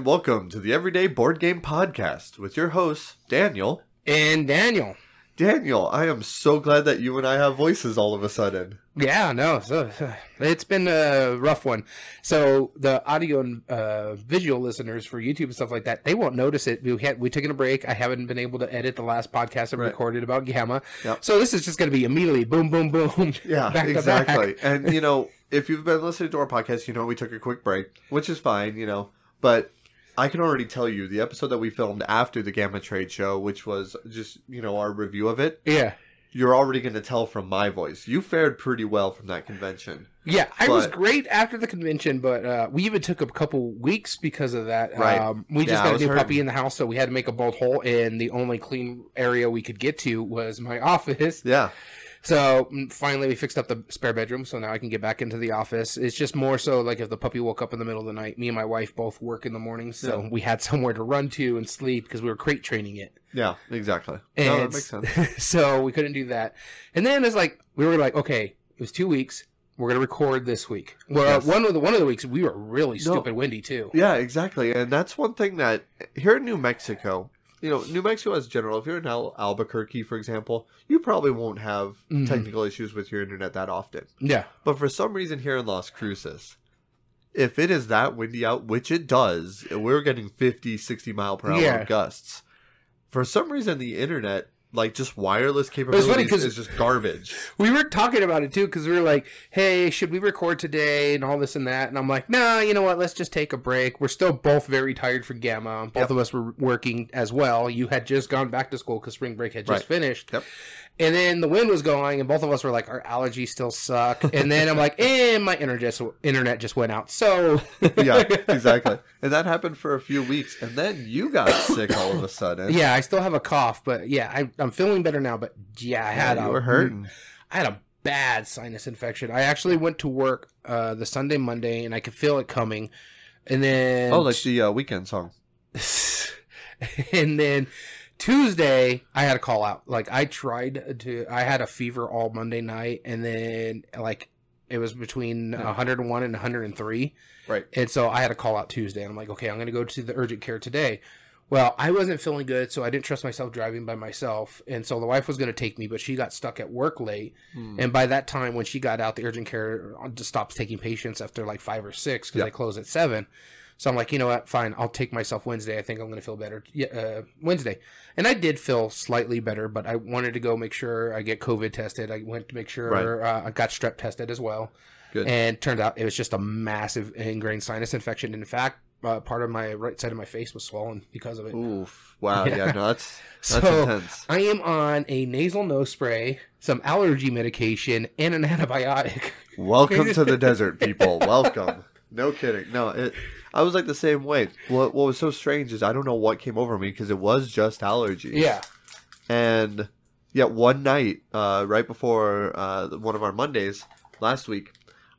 And welcome to the Everyday Board Game Podcast with your hosts, Daniel. And Daniel. Daniel, I am so glad that you and I have voices all of a sudden. Yeah, no, so, it's been a rough one. So the audio and uh, visual listeners for YouTube and stuff like that, they won't notice it. We had we taken a break. I haven't been able to edit the last podcast I Right. recorded about GAMA. Yep. So this is just going to be immediately boom, boom, boom. Yeah, exactly. and you know, if you've been listening to our podcast, you know we took a quick break, which is fine, you know. But I can already tell you the episode that we filmed after the GAMA Trade Show, which was just you know our review of it. Yeah. You're already going to tell from my voice. You fared pretty well from that convention. Yeah, I was great after the convention, but uh, we even took a couple weeks because of that. Right. Um, we just I got a new hurting. puppy in the house, so we had to make a bolt hole, and the only clean area we could get to was my office. Yeah, So mm, finally, we fixed up the spare bedroom, so now I can get back into the office. It's just more so like if the puppy woke up in the middle of the night, me and my wife both work in the morning, so Yeah. we had somewhere to run to and sleep because we were crate training it. yeah, exactly. No, that makes sense. so we couldn't do that. And then it's like we were like, okay, it was two weeks. We're gonna record this week. Well, Yes. one of the one of the weeks we were really No. stupid windy too. Yeah, exactly. And that's one thing that here in New Mexico, you know, New Mexico as general, if you're in Al- Albuquerque, for example, you probably won't have Mhm. technical issues with your internet that often. Yeah, But for some reason here in Las Cruces, if it is that windy out, which it does, we're getting 50, 60 mile per hour Yeah. gusts. For some reason, the internet, like just wireless capabilities, funny 'cause- is just garbage. we were talking about it too because we were like, hey, should we record today and all this and that? And I'm like, nah, you know what? Let's just take a break. We're still both very tired for GAMA. Both Yep. of us were working as well. You had just gone back to school because spring break had just Right. finished. Yep. And then the wind was going, and both of us were like, our allergies still suck. And then I'm like, and my internet just, internet just went out. So yeah, exactly. And that happened for a few weeks. And then you got sick all of a sudden. yeah, I still have a cough, but yeah, I, I'm feeling better now. But yeah, I had Yeah, a you were hurting. I had a bad sinus infection. I actually went to work uh, the Sunday, Monday, and I could feel it coming. And then Oh, like the uh, weekend song. and then Tuesday, I had a call out. Like I tried to, I had a fever all Monday night, and then like it was between 101 and 103. Right. And so I had a call out Tuesday, and I'm like, okay, I'm going to go to the urgent care today. Well, I wasn't feeling good, so I didn't trust myself driving by myself. And so the wife was going to take me, but she got stuck at work late. Hmm. And by that time, when she got out, the urgent care just stops taking patients after like five or six because Yeah. they close at seven. So I'm like, you know what? Fine, I'll take myself Wednesday. I think I'm going to feel better uh, Wednesday. And I did feel slightly better, but I wanted to go make sure I get COVID tested. I went to make sure uh, I got strep tested as well. Good. And turned out it was just a massive ingrained sinus infection. In fact, uh, part of my right side of my face was swollen because of it. Oof. Wow. Yeah. Yeah. no, that's that's So- intense. I am on a nasal nose spray, some allergy medication, and an antibiotic. Welcome to the desert, people. Welcome. No kidding. No, it. I was like the same way. What What was so strange is I don't know what came over me because it was just allergies. Yeah. And yet one night, uh, right before uh, one of our Mondays last week,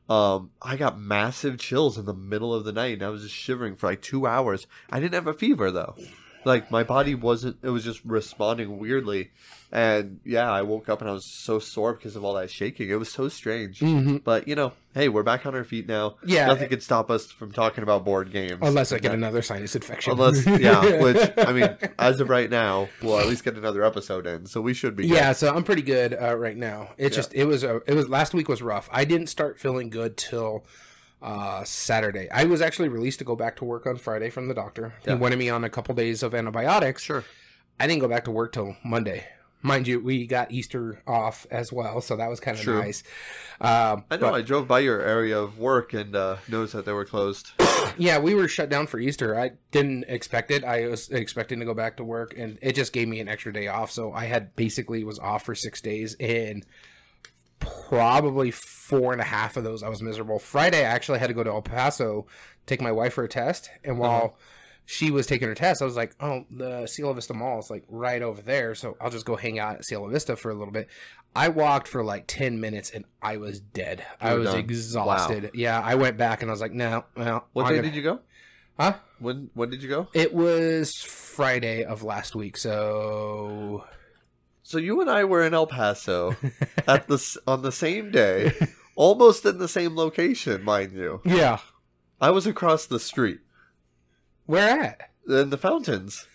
um, I got massive chills in the middle of the night, and I was just shivering for like two hours. I didn't have a fever though. Like my body wasn't. It was just responding weirdly, and yeah, I woke up and I was so sore because of all that shaking. It was so strange. hmm But you know, hey, we're back on our feet now. Yeah. nothing can stop us from talking about board games. Unless I get another sinus infection. Unless, yeah, which I mean, as of right now, we'll at least get another episode in, so we should be. good. yeah, so I'm pretty good uh, right now. It's Yeah. just it was a it was last week was rough. I didn't start feeling good till uh, Saturday. I was actually released to go back to work on Friday from the doctor. Yeah. He wanted me on a couple days of antibiotics. sure. I didn't go back to work till Monday. Mind you, we got Easter off as well, so that was kind of True. nice. Um, I know. but- I drove by your area of work and uh, noticed that they were closed. Yeah, we were shut down for Easter. I didn't expect it. I was expecting to go back to work, and it just gave me an extra day off. So I had basically was off for six days, and probably four and a half of those I was miserable. Friday, I actually had to go to El Paso take my wife for a test, and while she was taking her test, I was like, "Oh, the Cielo Vista Mall is like right over there, so I'll just go hang out at Cielo Vista for a little bit." I walked for like ten minutes, and I was dead. I was done. exhausted. Yeah, I went back and I was like, "No, well, What I'm day gonna- did you go? Huh? When When did you go? It was Friday of last week, so So you and I were in El Paso at the on the same day, almost in the same location, mind you. yeah. I was across the street. Where at? In the fountains.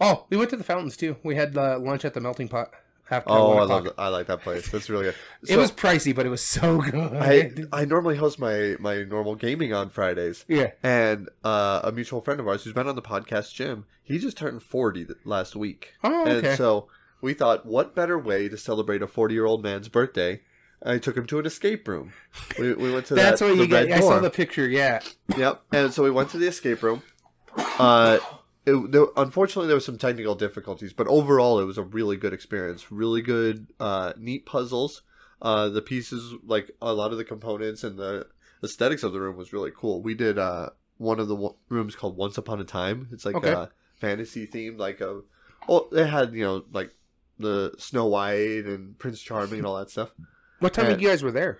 Oh, we went to the fountains too. We had uh, lunch at the melting pot after. Oh, I love I like that place. That's really good. It was pricey, but it was so good. I I normally host my my normal gaming on Fridays, yeah. and uh, a mutual friend of ours who's been on the podcast, Jim, he just turned forty last week, Oh, okay. and so we thought, what better way to celebrate a forty year old man's birthday? I took him to an escape room. We, we went to That's that, what you get. I saw the picture. Yeah. Yep. And so we went to the escape room. Uh, it, there, unfortunately, there was some technical difficulties, but overall, it was a really good experience. Really good, uh, neat puzzles. Uh, the pieces, like a lot of the components and the aesthetics of the room was really cool. We did uh, one of the w- rooms called Once Upon a Time. It's like Okay. a fantasy themed, like a. Oh, it had you know like the Snow White and Prince Charming and all that stuff. What time Uh, did you guys were there?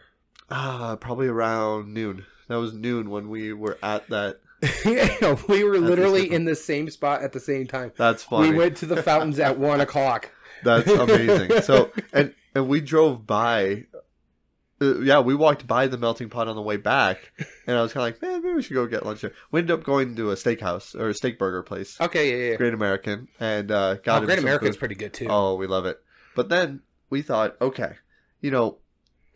Ah, probably around noon. That was noon when we were at that. Yeah, we were literally in the same spot at the same time. That's funny. We went to the fountains at one o'clock. That's amazing. So and and we drove by. Uh, yeah, we walked by the melting pot on the way back, and I was kind of like, man, maybe we should go get lunch there. We ended up going to a steakhouse or a steak burger place, Okay, yeah, yeah. Great American, and uh, got oh, Great American's food. pretty good too. Oh, we love it. But then we thought, okay, you know,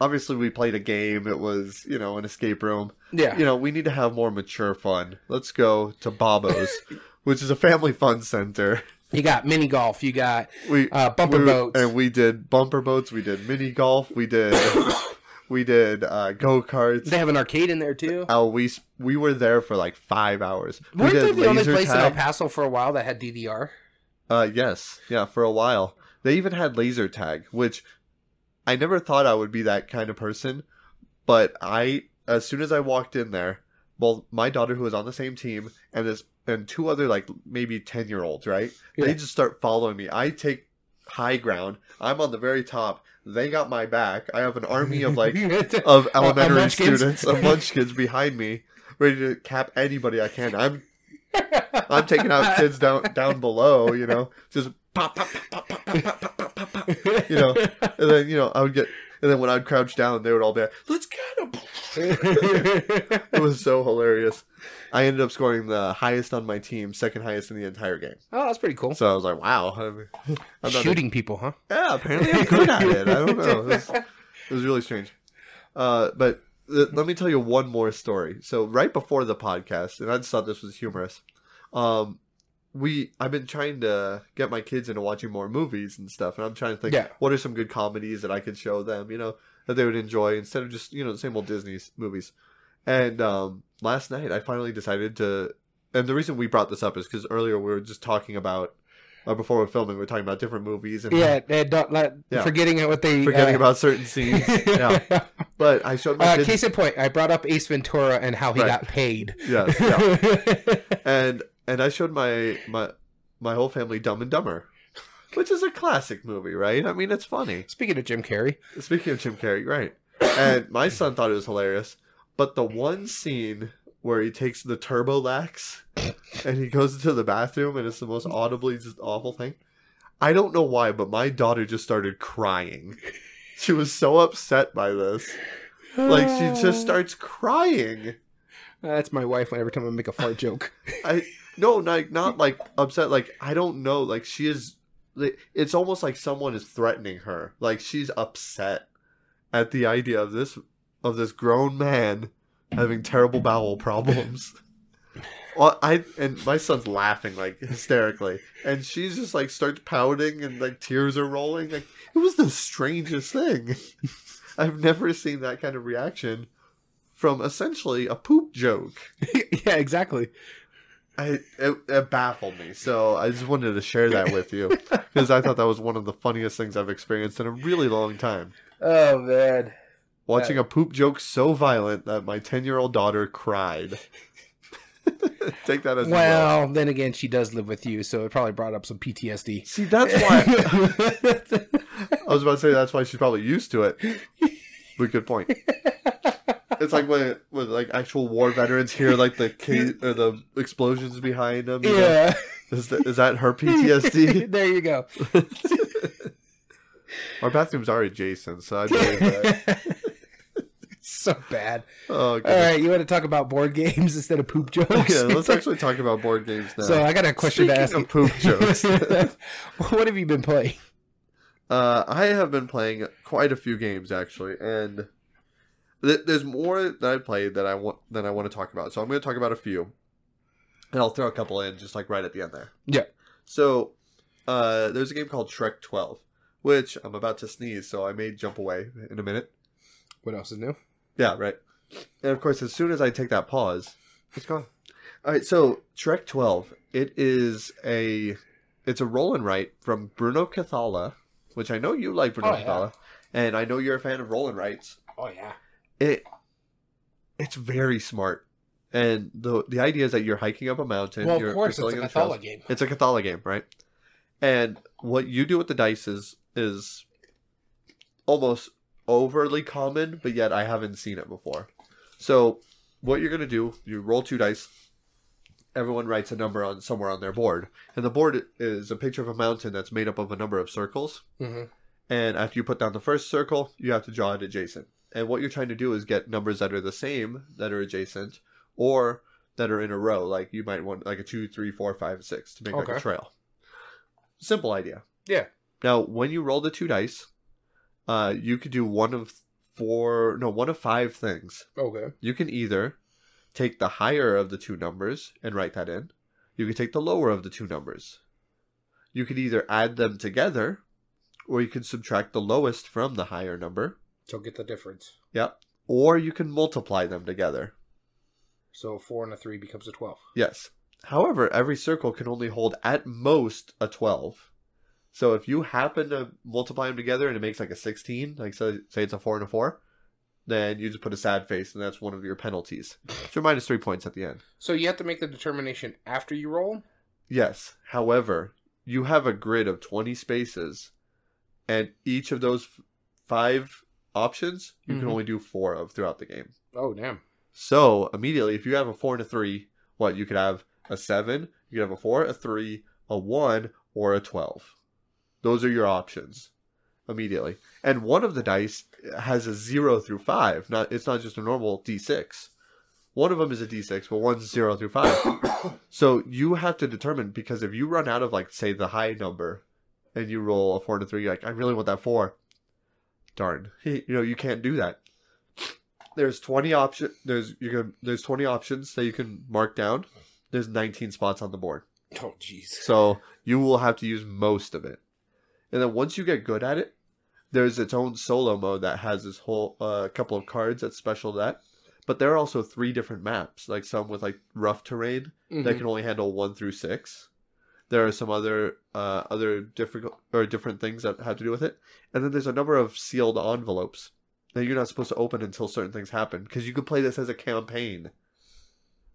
obviously we played a game. It was you know an escape room. yeah. You know, we need to have more mature fun. Let's go to Bobo's, which is a family fun center. You got mini golf. You got We uh, bumper we- boats. and we did bumper boats. We did mini golf. We did we did uh, go karts. they have an arcade in there too. Oh, we we were there for like five hours. We Weren't they did the only place in El. Paso for a while that had ddr Uh, yes, yeah, for a while. They even had laser tag, which I never thought I would be that kind of person. But I, as soon as I walked in there, well, my daughter who was on the same team and this and two other like maybe ten year olds, right? Yeah. They just start following me. I take high ground. I'm on the very top. They got my back. I have an army of like of elementary munchkins? students, of munchkins behind me, ready to cap anybody I can. I'm I'm taking out kids down down below, you know, just pop pop pop pop pop pop pop pop pop, pop. you know, and then you know I would get, and then when I'd crouch down, they would all be like, "Let's get him." It was so hilarious. I ended up scoring the highest on my team, second highest in the entire game. oh, that's pretty cool. So I was like, "Wow, I'm, I'm not a- Shooting people, huh? yeah, apparently I'm good at it. I don't know. It was, it was really strange. Uh, but th- let me tell you one more story. So right before the podcast, and I just thought this was humorous. Um, we I've been trying to get my kids into watching more movies and stuff, and I'm trying to think Yeah. what are some good comedies that I could show them, you know, that they would enjoy instead of just you know the same old Disney movies. And um, last night I finally decided to, and the reason we brought this up is because earlier we were just talking about. Uh, before we're filming, we are talking about different movies and Yeah, let Yeah. forgetting what they forgetting uh, about certain scenes. yeah, but I showed my Uh, kids. case in point, I brought up Ace Ventura and how he Right. got paid. yes, yeah. and and I showed my my my whole family Dumb and Dumber, which is a classic movie, right? I mean, it's funny. Speaking of Jim Carrey, Speaking of Jim Carrey, right? And my son thought it was hilarious, but the one scene where he takes the Turbo Lax and he goes into the bathroom and it's the most audibly just awful thing. I don't know why, but my daughter just started crying. She was so upset by this. Like she just starts crying. that's my wife. Every time I make a fart joke, I no, like not like upset. Like I don't know. Like she is. like, It's almost like someone is threatening her. Like she's upset at the idea of this of this grown man having terrible bowel problems. Well, I and my son's laughing like hysterically, and she's just like starts pouting and like tears are rolling. Like it was the strangest thing. I've never seen that kind of reaction from essentially a poop joke. yeah, exactly. I it, it baffled me, so I just wanted to share that with you because I thought that was one of the funniest things I've experienced in a really long time. Oh man, Watching uh, a poop joke so violent that my ten-year-old daughter cried. Take that as will. well, then again, she does live with you, so it probably brought up some PTSD. See, that's why I was about to say that's why she's probably used to it. But good point. It's like when when like actual war veterans hear like the ca- or the explosions behind them. you know? yeah, Is that, is that her PTSD? there you go. Our bathrooms are adjacent, so I believe that. so bad. Oh, All right, you want to talk about board games instead of poop jokes? Okay, let's actually talk about board games now. So I got a question to ask Speaking you. of poop jokes. what have you been playing? Uh, I have been playing quite a few games actually, and there's more that I played that I want that I want to talk about. So I'm going to talk about a few, and I'll throw a couple in just like right at the end there. Yeah. So, uh, there's a game called Trek 12, which I'm about to sneeze, so I may jump away in a minute. What else is new? Yeah, right. And of course, as soon as I take that pause, it's gone. All right, so Trek 12, it is a it's a roll and write from Bruno Cathala, which I know you like Bruno Oh, yeah. Cathala, and I know you're a fan of roll and writes. Oh yeah. It it's very smart. And the the idea is that you're hiking up a mountain. Well, you're, of course, it's a filling in the trails. Game. It's a Cathala game, right? And what you do with the dice is is almost overly common, but yet I haven't seen it before. So what you're gonna do, you roll two dice. Everyone writes a number on somewhere on their board, and the board is a picture of a mountain that's made up of a number of circles. hmm And after you put down the first circle, you have to draw it adjacent. And what you're trying to do is get numbers that are the same that are adjacent, or that are in a row. Like you might want like a two, three, four, five, six to make like a trail. Simple idea. Yeah. Now, when you roll the two dice, uh, you could do one of four, no, one of five things. Okay. You can either take the higher of the two numbers and write that in. You can take the lower of the two numbers. You could either add them together, or you can subtract the lowest from the higher number. So get the difference. Yep. Or you can multiply them together. So four and a three becomes a twelve. Yes. However, every circle can only hold at most a 12. So if you happen to multiply them together and it makes like a 16, like say, say it's a 4 and a 4, then you just put a sad face and that's one of your penalties. So you're minus 3 points at the end. So you have to make the determination after you roll. Yes. However, you have a grid of 20 spaces and each of those f- five options you can Mhm. only do 4 of throughout the game. Oh damn. So immediately, if you have a four and a three, what you could have a seven, you could have a four, a three, a one, or a twelve. Those are your options immediately. And one of the dice has a zero through five. Not it's not just a normal d six. One of them is a d6, but one's zero through five. so you have to determine because if you run out of like say the high number, and you roll a four and a three, you're like I really want that four. Darn, you know you can't do that. There's 20 option there's you can there's 20 options that you can mark down. There's 19 spots on the board. Oh jeez. so you will have to use most of it. And then once you get good at it there's its own solo mode that has this whole uh, couple of cards that's special to that. But there are also three different maps like some with like rough terrain Mm-hmm. that can only handle one through six there are some other uh, other difficult or different things that have to do with it and then there's a number of sealed envelopes that you're not supposed to open until certain things happen because you could play this as a campaign.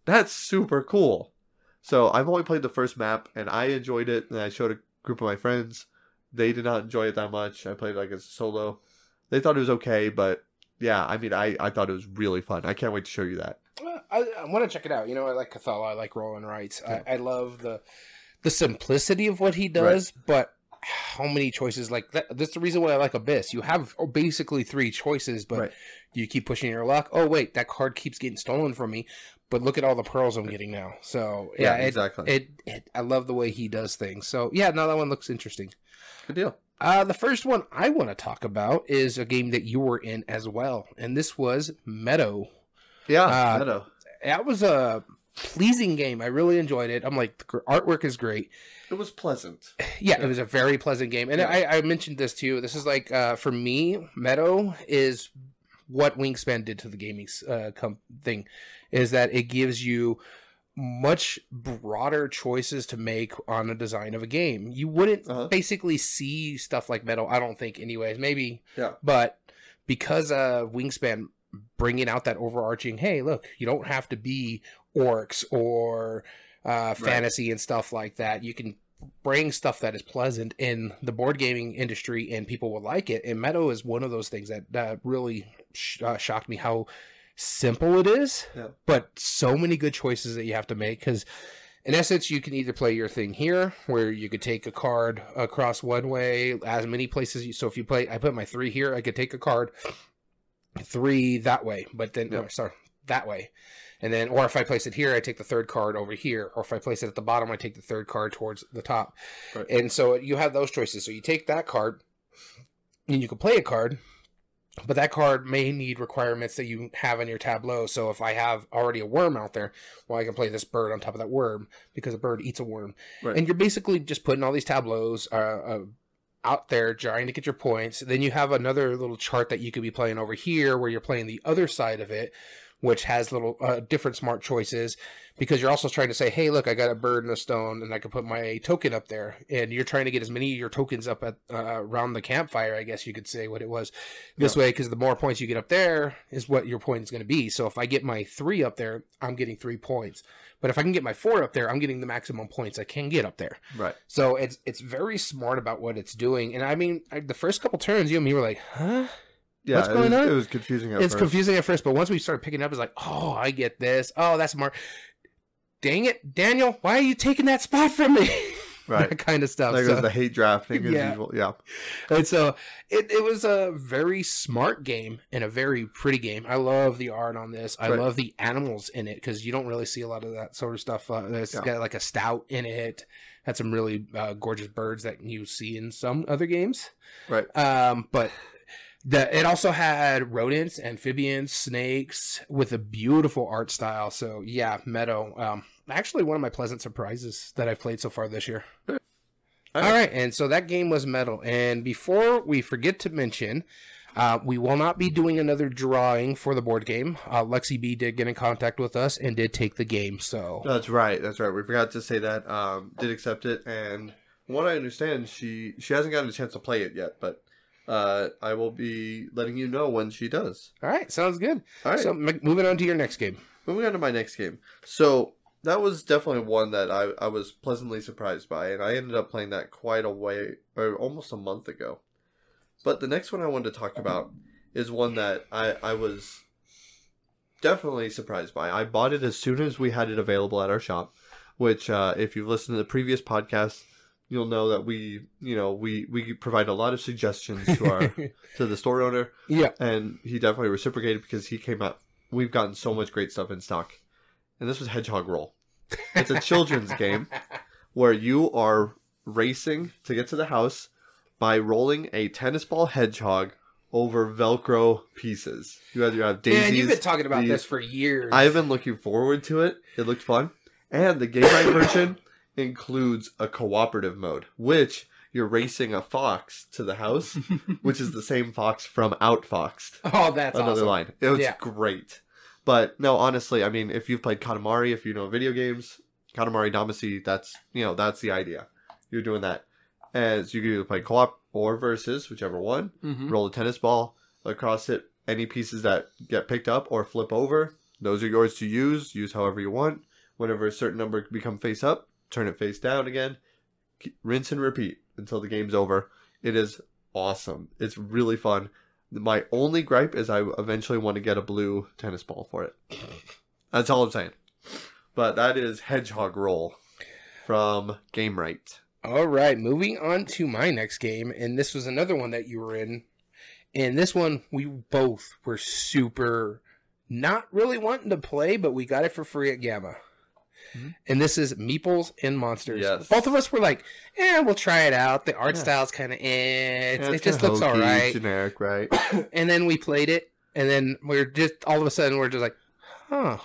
That's super cool. So I've only played the first map and I enjoyed it and I showed a group of my friends. They did not enjoy it that much. I played like as a solo. They thought it was okay, but yeah, I mean I, I thought it was really fun. I can't wait to show you that. I, I want to check it out. You know, I like Cathala. I like roll and writes. I, I love the the simplicity of what he does, but how many choices? Like that, that's the reason why I like Abyss. You have basically three choices, but Right. you keep pushing your luck. Oh wait, that card keeps getting stolen from me. But look at all the pearls I'm getting now. So yeah, it, exactly. it, it I love the way he does things. So yeah, now that one looks interesting. Good deal. Uh, the first one I want to talk about is a game that you were in as well, and this was Meadow. Yeah, Uh, know. That was a pleasing game. I really enjoyed it. I'm like, the artwork is great. It was pleasant. Yeah, Yeah. it was a very pleasant game. And Yeah. I, I mentioned this to you. This is like, uh, for me, Meadow is what Wingspan did to the gaming uh, com- thing, is that it gives you much broader choices to make on the design of a game. You wouldn't Uh-huh. basically see stuff like Meadow, I don't think, anyways. Maybe, Yeah. but because uh, Wingspan bringing out that overarching, hey, look, you don't have to be orcs or uh, fantasy and stuff like that. You can bring stuff that is pleasant in the board gaming industry and people will like it. And Meadow is one of those things that uh, really sh- uh, shocked me how simple it is, Yeah. but so many good choices that you have to make because. In essence, you can either play your thing here, where you could take a card across one way, as many places. You, so if you play, I put my three here. I could take a card, three that way, but then Yeah. oh, sorry that way, and then or if I place it here, I take the third card over here, or if I place it at the bottom, I take the third card towards the top, Right. and so you have those choices. So you take that card, and you can play a card. But that card may need requirements that you have in your tableau. So if I have already a worm out there, well, I can play this bird on top of that worm because a bird eats a worm. Right. And you're basically just putting all these tableaus uh, uh, out there trying to get your points. Then you have another little chart that you could be playing over here where you're playing the other side of it, which has little uh, different smart choices because you're also trying to say, hey, look, I got a bird and a stone and I can put my token up there. And you're trying to get as many of your tokens up at uh, around the campfire, I guess you could say what it was this way because the more points you get up there is what your point is going to be. So if I get my three up there, I'm getting three points. But if I can get my four up there, I'm getting the maximum points I can get up there. Right. So it's it's very smart about what it's doing. And I mean, I, the first couple turns, you and me were like, huh? Yeah. What's it going was, on? It was confusing at it's first. confusing at first, but once we started picking up, it's like, oh, I get this. Oh, that's smart. Dang it, Daniel, why are you taking that spot from me? Right. that kind of stuff. There So- goes the hate drafting as Yeah. usual. Yeah. and so it, it was a very smart game and a very pretty game. I love the art on this. I Right. love the animals in it because you don't really see a lot of that sort of stuff. Uh, it's Yeah. got like a stout in it. Had some really uh, gorgeous birds that you see in some other games. Right. Um, but the it also had rodents, amphibians, snakes with a beautiful art style. So yeah, Meadow. Um, actually one of my pleasant surprises that I've played so far this year. All right, and so that game was Meadow. And before we forget to mention, uh, we will not be doing another drawing for the board game. Uh, Lexi B did get in contact with us and did take the game. So That's right. That's right. We forgot to say that. Um, did accept it, and from what I understand, she she hasn't gotten a chance to play it yet, but uh, I will be letting you know when she does. all right, sounds good. All right. So m- moving on to your next game. Moving on to my next game. So that was definitely one that I, I was pleasantly surprised by, and I ended up playing that quite a way, or almost a month ago. But the next one I wanted to talk about is one that I, I was definitely surprised by. I bought it as soon as we had it available at our shop, which, uh, if you've listened to the previous podcast, you'll know that we, you know, we, we provide a lot of suggestions to our to the store owner yeah, and he definitely reciprocated because he came out. We've gotten so much great stuff in stock, and this was Hedgehog Roll. It's a children's game where you are racing to get to the house by rolling a tennis ball hedgehog over Velcro pieces. You either have daisies. Man, you've been talking about the- this for years. I've been looking forward to it. It looked fun, and the game night version includes a cooperative mode, which you're racing a fox to the house, which is the same fox from Outfoxed oh, that's another awesome. line. It was Yeah. great. But no, honestly, I mean, if you've played Katamari, if you know video games, Katamari Damacy, that's you know that's the idea. You're doing that, as you can either play co-op or versus, whichever one. Mhm. Roll a tennis ball across it. Any pieces that get picked up or flip over, those are yours to use. Use however you want. Whenever a certain number become face up, turn it face down again. Rinse and repeat until the game's over. It is awesome. It's really fun. My only gripe is I eventually want to get a blue tennis ball for it. That's all I'm saying. But that is Hedgehog Roll from Gamewright. All right, moving on to my next game, and this was another one that you were in. And this one, we both were super not really wanting to play, but we got it for free at GAMA. Mhm. And this is Meeples and Monsters. Yes. Both of us were like, "Yeah, we'll try it out. The art Yeah. style's kind of eh. Yeah, it just looks all right." Generic, right? and then we played it, and then we're just all of a sudden we're just like, "Huh."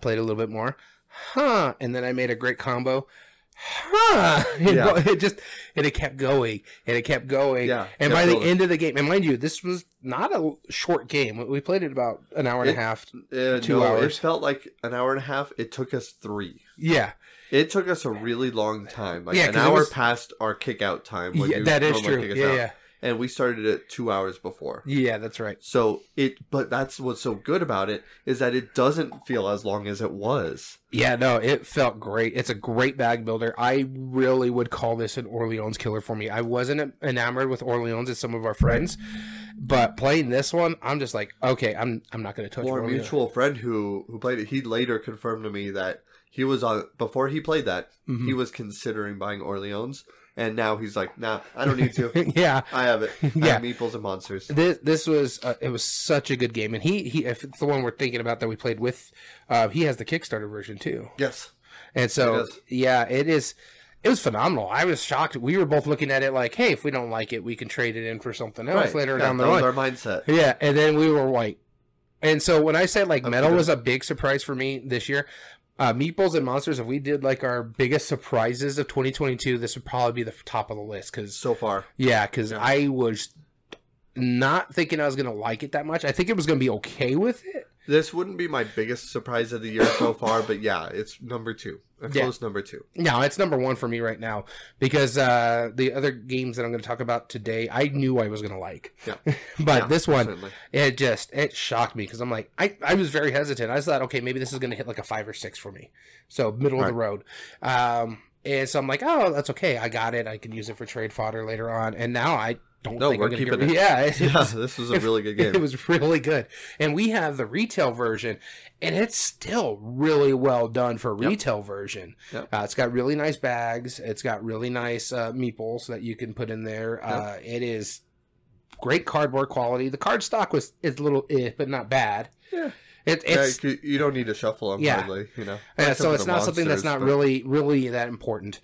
Played a little bit more, huh? And then I made a great combo, huh? And Yeah. it just and it kept going and it kept going. Yeah. And by the building. end of the game, and mind you, this was not a short game. We played it about an hour and It- a half. Uh, two no, hours. It felt like an hour and a half. It took us three. Yeah, It took us a really long time, like Yeah, an hour was- past our kick out time. When yeah, that is true. Yeah, yeah, And we started it two hours before. yeah. That's right. So it, but that's what's so good about it is that it doesn't feel as long as it was. Yeah, no, it felt great. It's a great bag builder. I really would call this an Orleans killer for me. I wasn't enamored with Orleans as some of our friends, but playing this one, I'm just like, okay, I'm I'm not going to touch Well, our mutual friend who who played it, he later confirmed to me that he was on before he played that. Mhm. He was considering buying Orleans, and now he's like, "Nah, I don't need to. yeah. I have it. I Yeah. have meeples and monsters." This this was uh, it was such a good game, and he he if it's the one we're thinking about that we played with, uh, he has the Kickstarter version too, Yes, and so yeah, it is. It was phenomenal. I was shocked. We were both looking at it like, hey, if we don't like it, we can trade it in for something else right. later Yeah, down the that was line. our mindset. Yeah, and then we were white. And so when I said like Meadow was a big surprise for me this year, uh, Meeples and Monsters, if we did like our biggest surprises of 2022, this would probably be the top of the list. Because, So far, yeah, because Yeah. I was not thinking I was going to like it that much. I think it was going to be okay with it. This wouldn't be my biggest surprise of the year so far, but yeah, it's number two, a Yeah. close number two. No, it's number one for me right now because uh, the other games that I'm going to talk about today, I knew I was going to like. Yeah. but Yeah, this one, certainly. it just it shocked me because I'm like I, I was very hesitant. I thought okay maybe this is gonna hit like a five or six for me, so middle of the road. Um, and so I'm like oh that's okay I got it I can use it for trade fodder later on. And now I don't No, think we're keeping get, it. yeah it, Yeah, was- this was a really good game. It was really good, and we have the retail version, and it's still really well done for a Yep. retail version. Yep. Uh, it's got really nice bags. It's got really nice uh, meeples that you can put in there. Uh, it is great cardboard quality. The card stock was is a little eh, but not bad. Yeah. It, it's you- you don't need to shuffle them Yeah. hardly, you know. yeah, so it's not something that's not but- really really that important.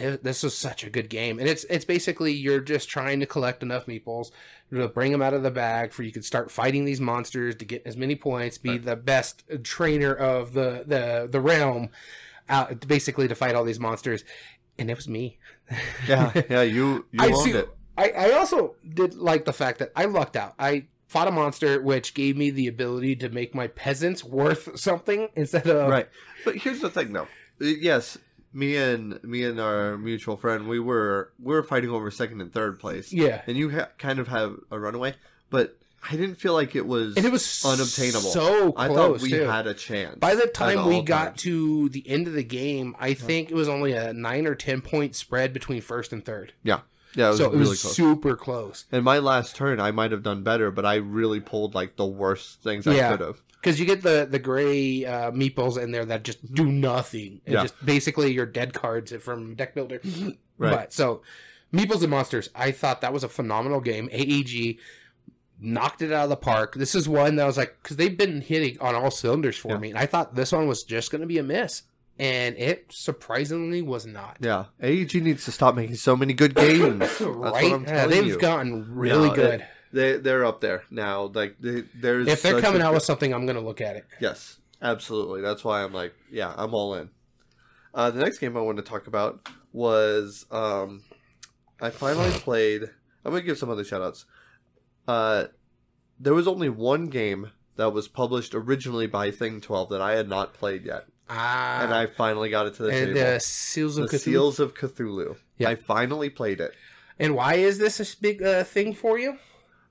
It- this was such a good game, and it's it's basically you're just trying to collect enough meeples to bring them out of the bag for you can start fighting these monsters to get as many points, be Right. the best trainer of the the the realm, out basically to fight all these monsters. And it was me. Yeah, yeah, you you I owned see- it. I, I also did like the fact that I lucked out. I fought a monster, which gave me the ability to make my peasants worth something instead of right. But here's the thing, though. Yes, me and me and our mutual friend, we were we were fighting over second and third place, yeah. and you ha- kind of have a runaway. But I didn't feel like it was. And it was unobtainable. So I thought we too. had a chance. By the time we got times. to the end of the game, I think it was only a nine or ten point spread between first and third. yeah, yeah, it was so it really was close. super close. And my last turn, I might have done better, but I really pulled like the worst things I Yeah. could have. Because you get the the gray uh, meeples in there that just do nothing. And Yeah. just basically your dead cards from deck builder. Right. But so Meeples and Monsters, I thought that was a phenomenal game. AEG knocked it out of the park. This is one that I was like, because they've been hitting on all cylinders for Yeah. me. And I thought this one was just going to be a miss. And it surprisingly was not. Yeah, AEG needs to stop making so many good games. That's what right? Yeah, they've you. gotten really good. They they're up there now. Like they, there's if they're coming a out with something, I'm going to look at it. yes, absolutely. That's why I'm like, yeah, I'm all in. Uh, the next game I want to talk about was um, I finally played. I'm gonna give some other shoutouts. Uh, there was only one game that was published originally by Thing 12 that I had not played yet, Ah, and I finally got it to the and table. uh, Seals of the Cthulhu. Seals of Cthulhu. Yeah. I finally played it. And why is this a big uh, thing for you?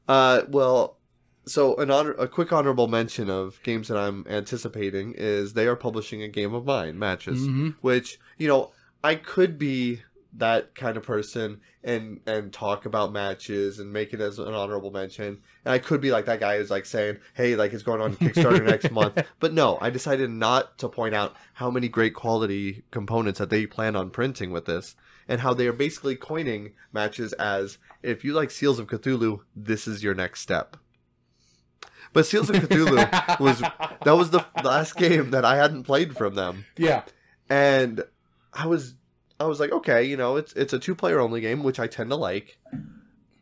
Uh, well, so an honor, a quick honorable mention of games that I'm anticipating is they are publishing a game of mine matches, Mhm. which you know I could be that kind of person and and talk about matches and make it as an honorable mention, and I could be like that guy who's like saying, "Hey, like it's going on Kickstarter next month," but no, I decided not to point out how many great quality components that they plan on printing with this. And how they are basically coining matches as if you like Seals of Cthulhu, this is your next step. But Seals of Cthulhu was that was the last game that I hadn't played from them, Yeah. and I was I was like, okay, you know, it's it's a two player only game, which I tend to like.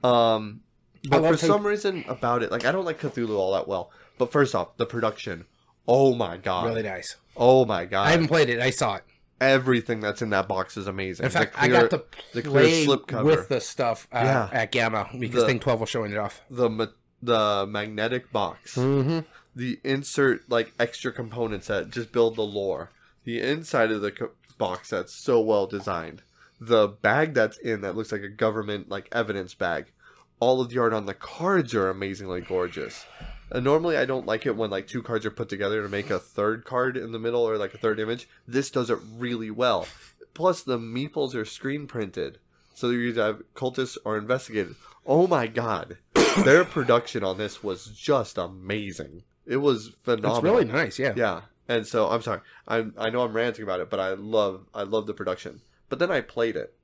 Um, but for some reason about it, like I don't like Cthulhu all that well. But first off, the production, oh my god, Really nice. oh my god, I haven't played it. I saw it. Everything that's in that box is amazing. In fact, The I clear- got to the clear play slip cover. with the stuff uh, Yeah. at GAMA because The- Thing 12 was showing it off. the the magnetic box. Mm-hmm. the insert like extra components that just build the lore. The inside of the co- box that's so well designed. The bag that's in that looks like a government like evidence bag. All of the art on the cards are amazingly gorgeous. And normally I don't like it when like two cards are put together to make a third card in the middle or like a third image. This does it really well. Plus the meeples are screen printed. So you either have cultists or investigated. Oh my god. Their production on this was just amazing. It was phenomenal. It's really nice, yeah. Yeah, And so I'm sorry. I I know I'm ranting about it, but I love I love the production. But then I played it,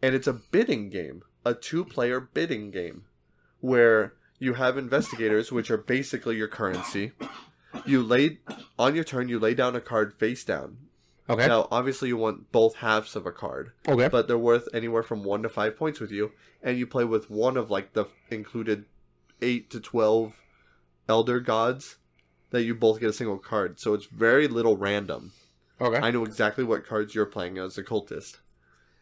and it's a bidding game, a two-player bidding game, where you have investigators, which are basically your currency. You lay on your turn. You lay down a card face down. Okay. Now, obviously, you want both halves of a card, okay. but they're worth anywhere from one to five points with you, and you play with one of like the included eight to twelve elder gods that you both get a single card. So it's very little random. okay. I know exactly what cards you're playing as a cultist.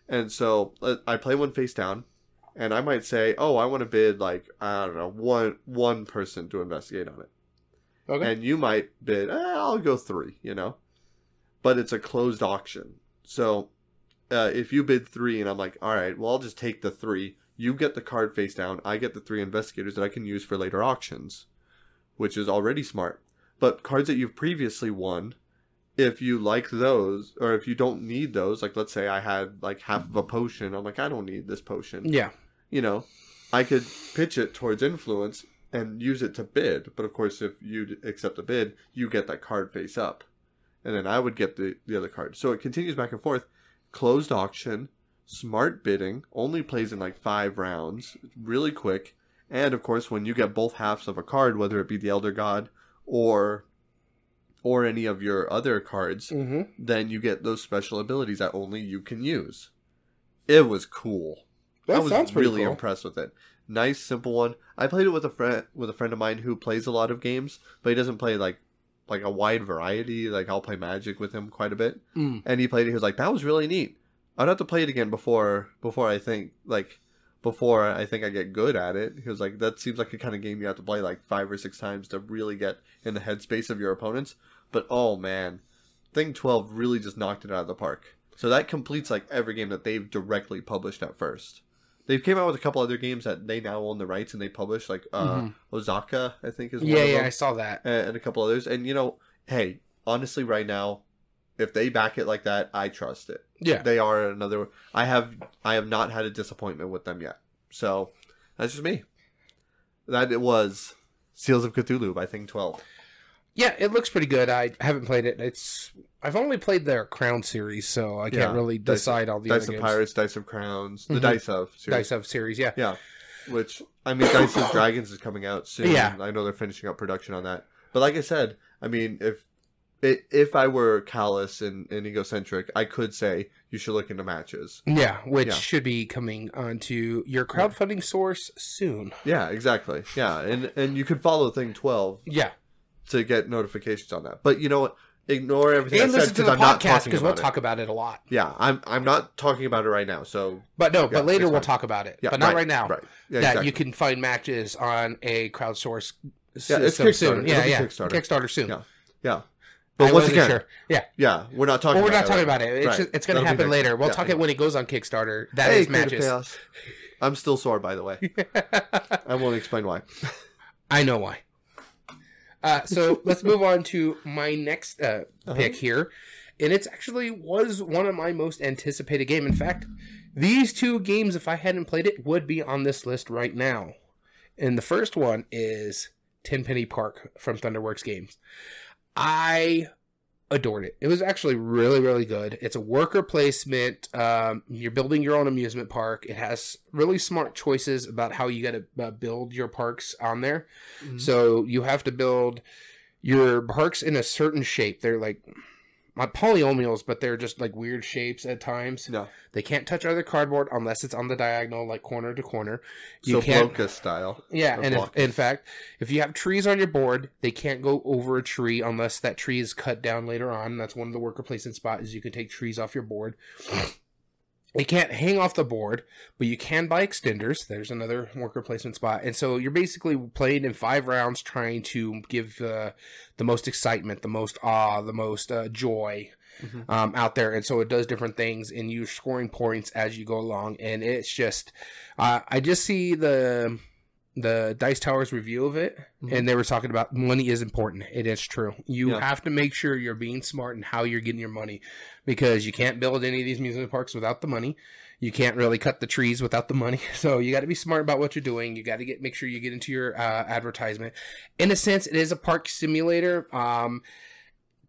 And so uh, I play one face down, and I might say, "Oh, I want to bid like I don't know one one person to investigate on it," okay. and you might bid, eh, "I'll go three, you know, but it's a closed auction. So uh, if you bid three, and I'm like, "All right, well, I'll just take the three. You get the card face down. I get the three investigators that I can use for later auctions, which is already smart. But cards that you've previously won." if you like those or if you don't need those like let's say i had like half of a potion i'm like i don't need this potion yeah. You know i could pitch it towards influence and use it to bid but of course if you accept the bid you get that card face up and then i would get the, the other card so it continues back and forth closed auction smart bidding only plays in like five rounds really quick and of course when you get both halves of a card whether it be the elder god or or any of your other cards Mm-hmm. then you get those special abilities that only you can use. It was cool. That I was sounds really cool. impressed with it. Nice, simple one. I played it with a friend with a friend of mine who plays a lot of games, but he doesn't play like like a wide variety. Like I'll play Magic with him quite a bit, Mm. and he played it. He was like, "That was really neat." I'd have to play it again before before I think like before I think I get good at it. He was like, "That seems like a kind of game you have to play like five or six times to really get in the headspace of your opponents." But oh man, Thing 12 really just knocked it out of the park. So that completes like every game that they've directly published at first. They came out with a couple other games that they now own the rights and they publish, like uh, Mhm. Osaka, I think is one Yeah, yeah, them, I saw that. and a couple others. And you know, hey, honestly, right now, if they back it like that, I trust it. Yeah. They are another. I have I have not had a disappointment with them yet. So that's just me. That it was Seals of Cthulhu by Thing 12. Yeah, it looks pretty good. I haven't played it. It's I've only played their Crown series, so I can't Yeah, really Dice- decide all the Dice other of games. Pirates, Dice of Crowns, the Mhm. Dice of series. Dice of series, yeah. Yeah, which I mean, Dice of Dragons is coming out soon. Yeah. I know they're finishing up production on that. But like I said, I mean, if if I were callous and, and egocentric, I could say you should look into matches. Yeah, which Yeah. should be coming onto your crowdfunding source soon. Yeah, exactly. Yeah, and and you could follow Thing Twelve Yeah, to get notifications on that. But you know what? Ignore everything and I said listen to the I'm podcast because we'll it. talk about it a lot. Yeah, I'm I'm not talking about it right now. So But no, Yeah, but later we'll talk about it. yeah, but not right, now. Right. Yeah, that exactly. you can find matches on a crowdsource Yeah, it's Kickstarter. soon. Yeah, yeah, Kickstarter. Kickstarter soon. Yeah. Yeah. I But once wasn't again, sure. Yeah, yeah, we're not talking. well, we're about not talking right about it. It's, Right. just, it's going to happen later. We'll talk it when it goes on Kickstarter. That is hey, Creative matches. I'm still sore, by the way. I won't explain why. I know why. Uh, so let's move on to my next uh, Uh-huh. pick here, and it's actually was one of my most anticipated game. In fact, these two games, if I hadn't played it, would be on this list right now. And the first one is Tenpenny Park from Thunderworks Games. I adored it. It was actually really, really good. It's a worker placement. Um, you're building your own amusement park. It has really smart choices about how you got to uh, build your parks on there. Mhm. So you have to build your parks in a certain shape. They're like not polynomials, but they're just like weird shapes at times. No. They can't touch other cardboard unless it's on the diagonal, like corner to corner. You So can't. Blokus style. Yeah, and if, in fact, if you have trees on your board, they can't go over a tree unless that tree is cut down later on. That's one of the worker placement spots is you can take trees off your board. They can't hang off the board, but you can buy extenders. There's another worker placement spot, and so you're basically playing in five rounds, trying to give uh, the most excitement, the most awe, the most uh, joy Mhm. um, out there, and so it does different things, and you're scoring points as you go along, and it's just, uh, I just see the the Dice Towers review of it, Mhm. and they were talking about money is important. It is true. You Yeah. have to make sure you're being smart in how you're getting your money, because you can't build any of these amusement parks without the money. You can't really cut the trees without the money. So you got to be smart about what you're doing. You got to get make sure you get into your uh, advertisement. In a sense, it is a park simulator. Um,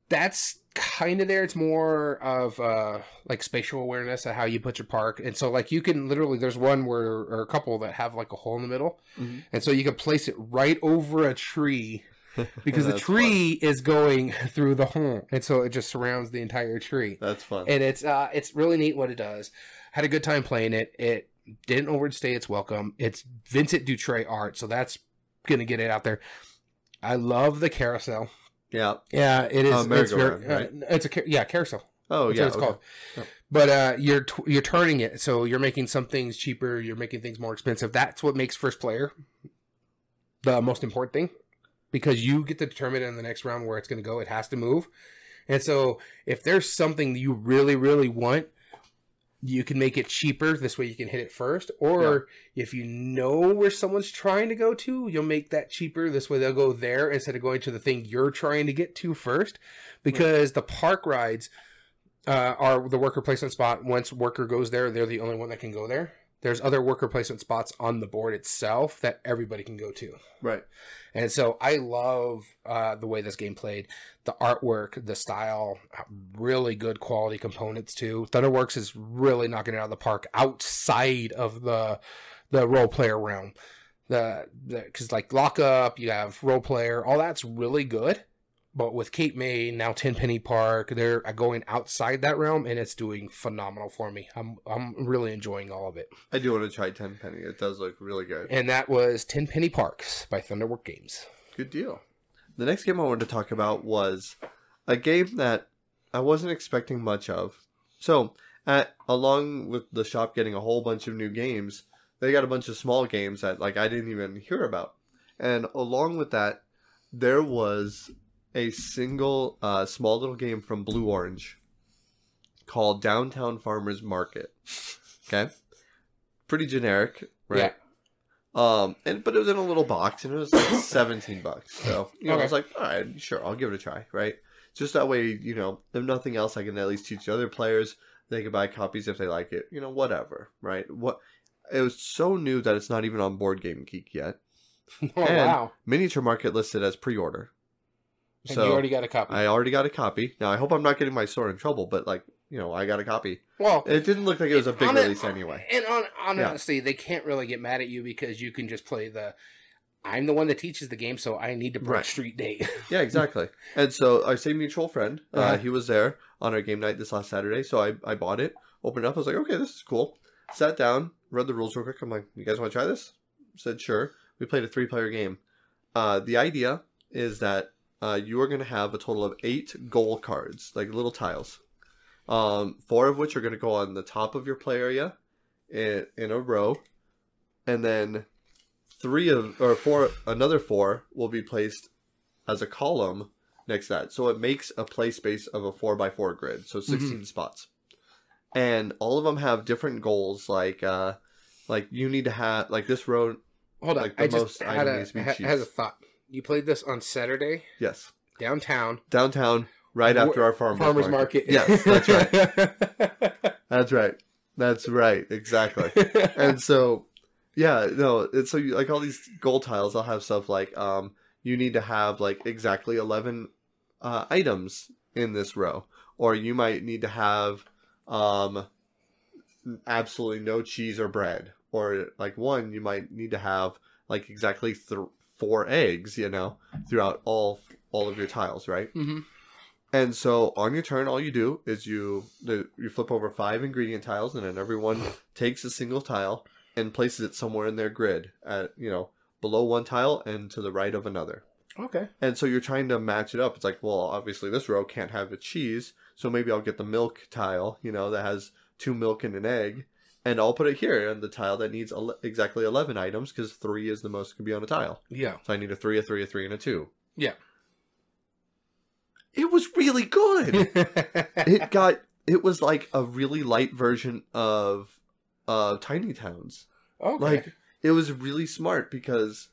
that's kind of there. It's more of uh, like spatial awareness of how you put your park, and so like you can literally there's one where or a couple that have like a hole in the middle, Mhm. and so you can place it right over a tree because the tree is going through the hole, and so it just surrounds the entire tree. That's fun. And it's uh, it's really neat what it does. Had a good time playing it. It didn't overstay its welcome. It's Vincent Dutrait art, so that's gonna get it out there. I love the carousel. Yeah. Yeah, it is. Oh, it's merry-go-round, uh, it's a yeah carousel. Oh That's yeah. what it's okay. called. Yep. But uh, you're t- you're turning it, so you're making some things cheaper. You're making things more expensive. That's what makes first player the most important thing, because you get to determine in the next round where it's going to go. It has to move, and so if there's something that you really really want, you can make it cheaper. This way, you can hit it first. Or if you know where someone's trying to go to, you'll make that cheaper. This way, they'll go there instead of going to the thing you're trying to get to first. Because the park rides uh, are the worker placement spot. Once worker goes there, they're the only one that can go there. There's other worker placement spots on the board itself that everybody can go to. Right. And so I love uh, the way this game played, the artwork, the style, really good quality components too. Thunderworks is really knocking it out of the park outside of the the Roll Player realm. The because like lockup, you have Roll Player, all that's really good. But with Cape May now Tenpenny Park, they're uh, going outside that realm, and it's doing phenomenal for me. I'm I'm really enjoying all of it. I do want to try Ten Penny. It does look really good. And that was Tenpenny Parks by Thunderwork Games. Good deal. The next game I wanted to talk about was a game that I wasn't expecting much of. So, at, along with the shop getting a whole bunch of new games, they got a bunch of small games that like I didn't even hear about. And along with that, there was a single uh, small little game from Blue Orange called Downtown Farmers Market. Okay, pretty generic, right? Um, and but it was in a little box, and it was like seventeen bucks. So you know, I was like, all right, sure, I'll give it a try, right? Just that way, you know, if nothing else, I can at least teach the other players. They can buy copies if they like it, you know, whatever, right? What it was so new that it's not even on Board Game Geek yet. Oh And- wow! Miniature Market listed as pre-order. And So you already got a copy. I already got a copy. Now I hope I'm not getting my store in trouble, but like you know, I got a copy. well, It didn't look like it was a big on release anyway. And on Yeah. honestly, they can't really get mad at you because you can just play the. I'm the one that teaches the game, so I need to break Right. street date. Yeah, exactly. and so our same mutual friend, uh, Uh-huh. he was there on our game night this last Saturday. So I, I bought it, opened it up. I was like, okay, this is cool. Sat down, read the rules real quick. I'm like, you guys want to try this? Said sure. We played a three player game. Uh, the idea is that uh, you are going to have a total of eight goal cards, like little tiles. Um, four of which are going to go on the top of your play area in, in a row, and then three of or four another four will be placed as a column next to that. So it makes a play space of a four by four grid. So 16 spots. And all of them have different goals. Like, uh, like you need to have like this row. Hold on, Like, the I just had a needs to be ha- has a thought. You played this on Saturday Yes, downtown downtown, right after our farmers, farmers market. Yes, that's right. That's right. That's right. Exactly. and so yeah no it's so you, like all these gold tiles i'll have stuff like um you need to have like exactly 11 uh, items in this row or you might need to have um absolutely no cheese or bread or like one you might need to have like exactly th- four eggs you know throughout all all of your tiles right hmm and so on your turn, all you do is you you flip over five ingredient tiles, and then everyone takes a single tile and places it somewhere in their grid at you know below one tile and to the right of another. Okay. And so you're trying to match it up. It's like, well, obviously this row can't have a cheese, so maybe I'll get the milk tile, you know, that has two milk and an egg, and I'll put it here on the tile that needs ele- exactly eleven items because three is the most can be on a tile. Yeah. So I need a three, a three, a three, and a two. Yeah. It was really good. it got it was like a really light version of uh tiny towns okay. like it was really smart because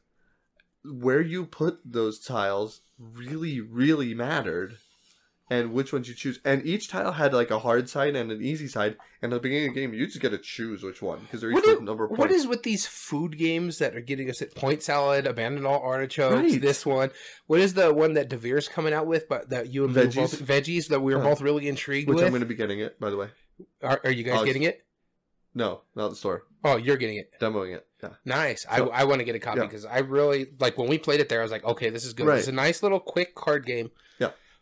where you put those tiles really really mattered and which ones you choose. And each tile had like a hard side and an easy side. And at the beginning of the game, you just get to choose which one because they're each What, a number of what points. is with these food games that are getting us at point salad, Abandon All Artichokes? Right. This one, what is the one that Devere's coming out with? But that you and Veggies? both veggies that we were Yeah. both really intrigued which with. I'm going to be getting it, by the way. are, are you guys uh, I'll- getting it? No, not the store. Oh, you're getting it. Demoing it. Yeah. Nice. I, So- I want to get a copy Yeah. because I really like when we played it there. I was like, okay, this is good. Right. It's a nice little quick card game.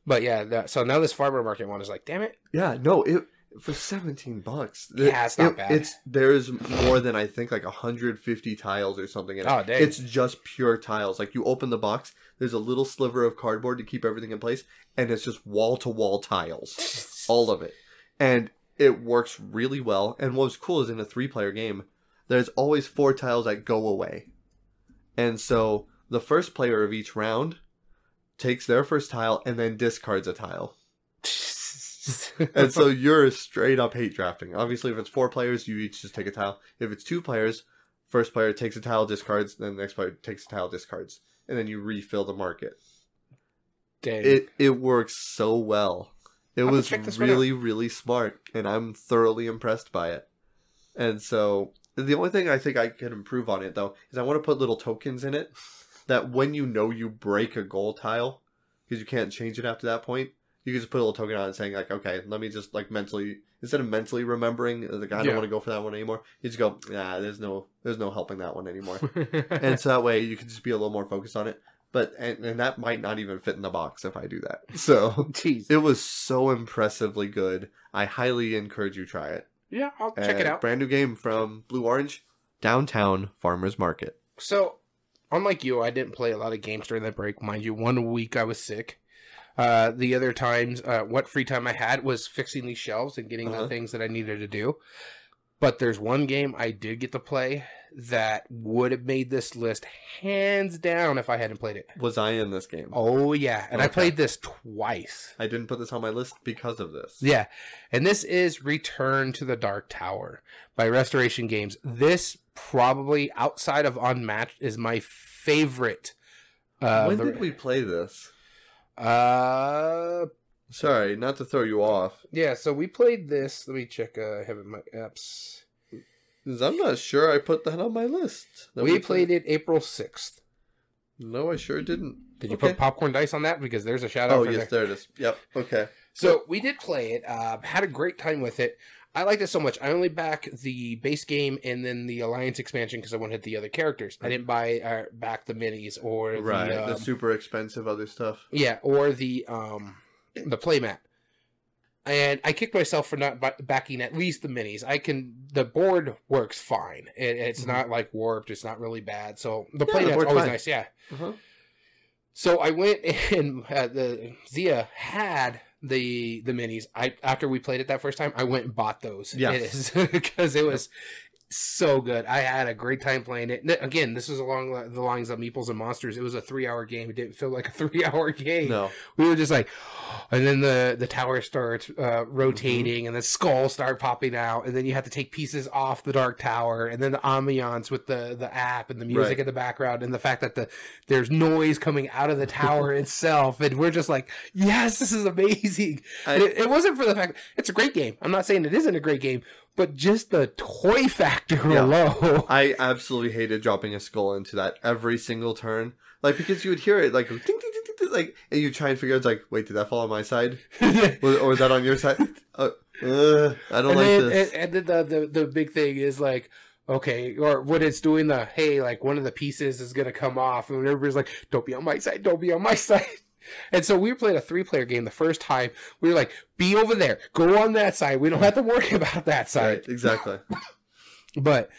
But yeah, that, so now this farmer market one is like, damn it. Yeah, no, it for 17 bucks. Yeah, it's not it- bad. It's there's more than I think like 150 tiles or something in it. Oh, dang. It's just pure tiles. Like you open the box, there's a little sliver of cardboard to keep everything in place, and it's just wall to wall tiles, all of it, and it works really well. And what's cool is in a three player game, there's always four tiles that go away, and so the first player of each round takes their first tile and then discards a tile. And so you're straight up hate drafting. Obviously, if it's four players, you each just take a tile. If it's two players, first player takes a tile, discards, then the next player takes a tile, discards, and then you refill the market. Dang. It it works so well. It I'm was really really smart, and I'm thoroughly impressed by it. And so the only thing I think I can improve on it though is I want to put little tokens in it that when you know you break a goal tile because you can't change it after that point, you can just put a little token on it saying like, okay, let me just like mentally instead of mentally remembering like I don't Yeah. want to go for that one anymore. You just go, nah, there's no there's no helping that one anymore. and so that way you can just be a little more focused on it. But and, and that might not even fit in the box if I do that. So Jeez. it was so impressively good. I highly encourage you try it. Yeah, I'll check it Uh, out. Brand new game from Blue Orange, Downtown Farmers Market. So, unlike you, I didn't play a lot of games during that break. Mind you, one week I was sick. Uh, the other times, uh, what free time I had was fixing these shelves and getting Uh-huh. the things that I needed to do. But there's one game I did get to play that would have made this list hands down if I hadn't played it. Was I in this game? Oh yeah, and I played this twice. I didn't put this on my list because of this. Yeah, and this is Return to the Dark Tower by Restoration Games. This probably outside of Unmatched is my favorite. Uh, when the- did we play this? uh, Sorry, not to throw you off. yeah. So we played this. Let me check. Uh, I have it in my apps. I'm not sure I put that on my list. that We played it April sixth. No, I sure didn't. Did you Okay. put popcorn dice on that? Because there's a shout out. Oh, yes, there. there it is. Yep. Okay. So we did play it. Uh, had a great time with it. I liked it so much. I only back the base game and then the alliance expansion because I want to hit the other characters. I didn't buy uh, back the minis or Right. the, The um, super expensive other stuff. yeah or the um the playmat. And I kicked myself for not backing at least the minis. I can the board works fine. It, it's Mhm. not like warped. It's not really bad. So the Yeah, playmat's always fine. nice. Yeah. Uh-huh. So I went and uh, the Zia had the the minis. I after we played it that first time, I went and bought those. Yes. because it was so good. I had a great time playing it. Again, this was along the- lines of Meeples and Monsters. It was a three hour game. It didn't feel like a three hour game. No. We were just like, and then the the tower starts uh, Mm-hmm. rotating, and the skulls start popping out, and then you have to take pieces off the dark tower, and then the ambiance with the the app and the music Right. in the background, and the fact that the there's noise coming out of the tower itself, and we're just like, yes, this is amazing. I- And it, it wasn't for the fact it's a great game. I'm not saying it isn't a great game, but just the toy factor Yeah. alone. I absolutely hated dropping a skull into that every single turn. Like because you would hear it like ding, ding, ding, ding, ding, like, and you try and figure out like, wait, did that fall on my side, Was- or was that on your side? Uh, uh, I don't and like then, this. And, and then the, the the big thing is like, okay, or when it's doing the hey, like one of the pieces is gonna come off, and everybody's like, don't be on my side, don't be on my side. And so we played a three player game the first time. We were like, be over there, go on that side. We don't have to worry about that side. right, exactly. But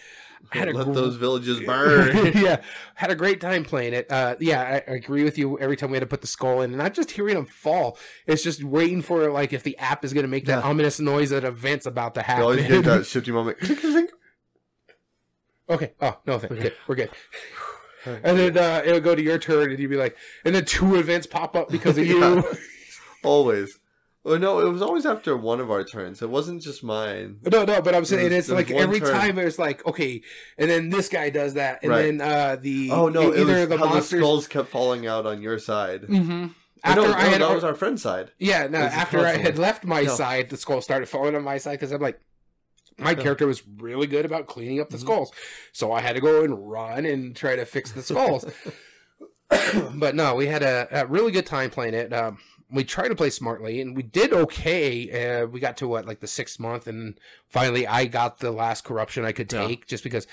I had a Let those villages burn. yeah, had a great time playing it. Uh, yeah, I, I agree with you. Every time we had to put the skull in, and not just hearing them fall, it's just waiting for like if the app is going to make that Yeah. ominous noise that event's about to You happen. always get that shifty moment. Okay. Oh no, thank Okay. We're good. And then uh, it'll go to your turn, and you'd be like, and then two events pop up because of you. Always. Well, no, it was always after one of our turns. It wasn't just mine. No, no, but I'm saying was- it's like every turn. time it's like okay, and then this guy does that, and Right. then uh, the Oh no, it either the monsters. the skulls kept falling out on your side. hmm after no, no, I had that was our friend's side. yeah, no, after I had left my No. side, the skull started falling on my side because I'm like, my character was really good about cleaning up the Mhm. skulls, so I had to go and run and try to fix the skulls. but no, we had a, a really good time playing it. Um, we tried to play smartly, and we did okay. Uh, we got to what like the sixth month, and finally, I got the last corruption I could Yeah. take, just because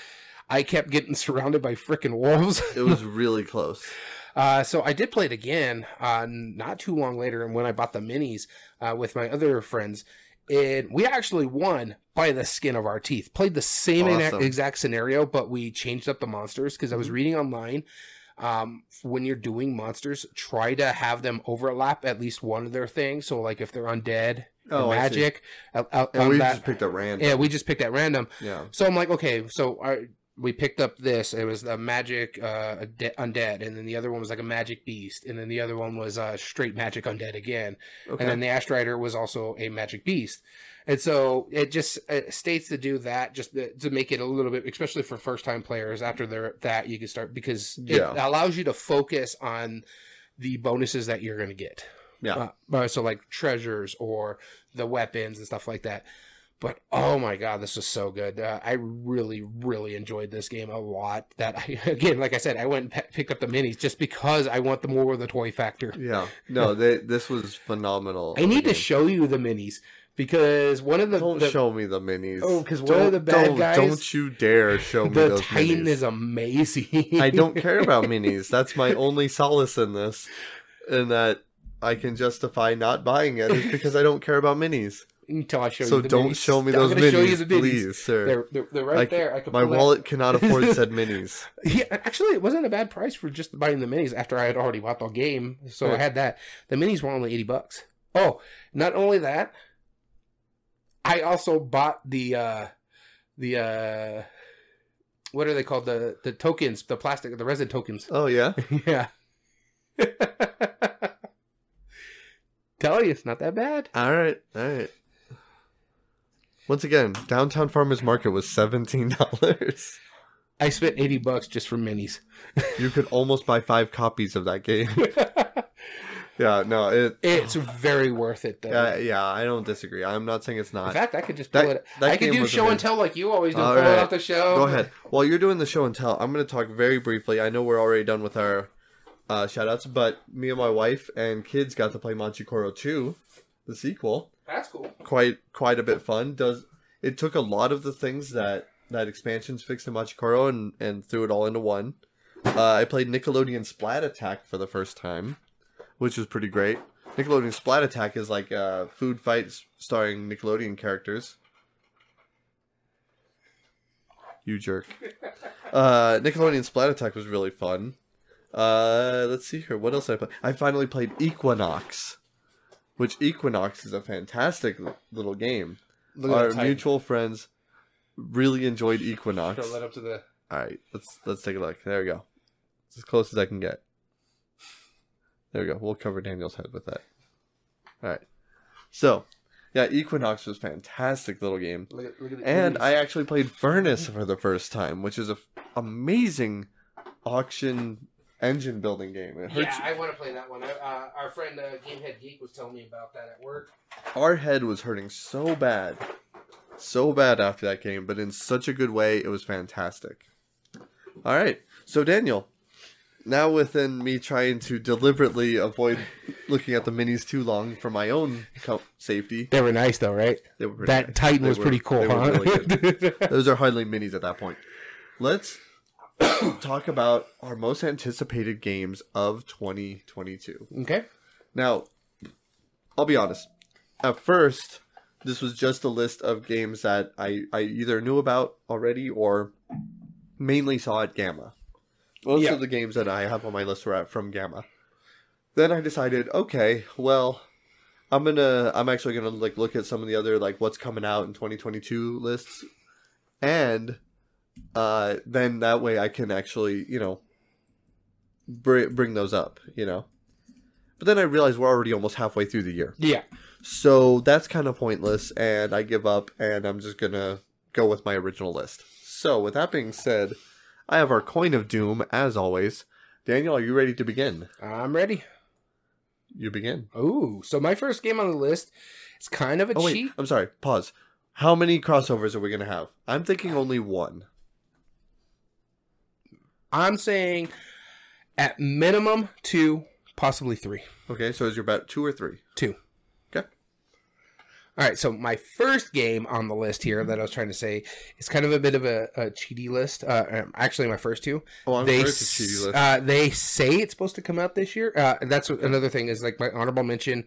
I kept getting surrounded by freaking wolves. It was really close. Uh, so I did play it again, uh, not too long later, and when I bought the minis uh, with my other friends, and we actually won by the skin of our teeth. Played the same Awesome. exact scenario, but we changed up the monsters because I was Mhm. reading online. Um, when you're doing monsters, try to have them overlap at least one of their things. So, like if they're undead, Oh, and I see. magic, out, out, And we that- just picked at random. yeah, we just picked at random. yeah. So I'm like, okay, so I we picked up this. It was a magic uh, undead, and then the other one was like a magic beast, and then the other one was uh, straight magic undead again, Okay. and then the Astrider was also a magic beast. And so it just it states to do that just to make it a little bit, especially for first time players. After they're, that, you can start because it Yeah. allows you to focus on the bonuses that you're going to get. Yeah. Uh, so like treasures or the weapons and stuff like that. But oh my god, this was so good! Uh, I really, really enjoyed this game a lot. That I, again, like I said, I went and pe- picked up the minis just because I want the more of the toy factor. yeah. No, they, this was phenomenal. I need to show you the minis because one of the, Don't the show me the minis. Oh, because one of the bad don't, guys- Don't you dare show me the those Titan minis. is amazing. I don't care about minis. That's my only solace in this, in that I can justify not buying it is because I don't care about minis. Until I show So you. The don't minis. show me those gonna show you minis, the minis. please, sir. They're, they're, they're right I- there. I can my wallet cannot afford said minis. Yeah, actually, it wasn't a bad price for just buying the minis after I had already bought the game. So I had that. The minis were only eighty bucks. Oh, not only that, I also bought the uh the uh what are they called the the tokens the plastic the resin tokens Oh yeah. yeah tell you it's not that bad All right. All right. Once again, downtown farmers market was seventeen dollars. i spent 80 bucks just for minis You could almost buy five copies of that game. yeah. No. It. it's very worth it though Yeah. Yeah. I don't disagree. I'm not saying it's not. in fact i could just That- pull it i could do show and tell like you always do All pull it right. off the show Go ahead. While you're doing the show and tell, I'm going to talk very briefly. I know we're already done with our uh, shout outs, but me and my wife and kids got to play Machi Koro 2, the sequel. That's cool Quite quite a bit fun. Does it took a lot of the things that that expansions fixed in Machikoro and and threw it all into one. Uh, I played Nickelodeon Splat Attack for the first time, which was pretty great. Nickelodeon Splat Attack is like uh, food fights starring Nickelodeon characters. You jerk. Uh, Nickelodeon Splat Attack was really fun. Uh, let's see here. What else did I play? I finally played Equinox, which Equinox is a fantastic little game. Our mutual friends really enjoyed Equinox. Show that up to the All right, let's let's take a look. There we go. It's as close as I can get. There we go. We'll cover Daniel's head with that. All right. So, yeah, Equinox was fantastic little game, look at, look at and. I actually played Furnace for the first time, which is a f- amazing auction engine building game. It hurts. yeah, I want to play that one. Uh, our friend uh, Gamehead Geek was telling me about that at work. Our head was hurting so bad, so bad after that game, but in such a good way. It was fantastic. All right, so Daniel, now within me trying to deliberately avoid looking at the minis too long for my own co- safety, They were nice though, right? they were That nice. Titan They was were- pretty cool, huh? really. Those are hardly minis at that point. Let's talk about our most anticipated games of 2022. okay. Now, I'll be honest. At first, this was just a list of games that I, I either knew about already or mainly saw at GAMA. Most Yeah. of the games that I have on my list were at from GAMA. Then I decided, okay, well, I'm gonna I'm actually gonna like look at some of the other like what's coming out in 2022 lists, and uh, then that way I can actually you know bring bring those up, you know. But then I realize we're already almost halfway through the year. Yeah. So that's kind of pointless, and I give up, and I'm just gonna go with my original list. So, with that being said, I have our coin of doom, as always. Daniel, are you ready to begin? I'm ready. You begin. Ooh, so my first game on the list is kind of a Oh wait, cheat. I'm sorry. Pause. How many crossovers are we gonna have? I'm thinking only one. I'm saying at minimum two, possibly three. Okay, so is your bet two or three? Two. Okay. All right, so my first game on the list here that I was trying to say is kind of a bit of a, a cheaty list. Uh, um, actually, my first two. Oh, I'm they it's a cheaty list. Uh, they say it's supposed to come out this year. Uh, that's what- another thing is like my honorable mention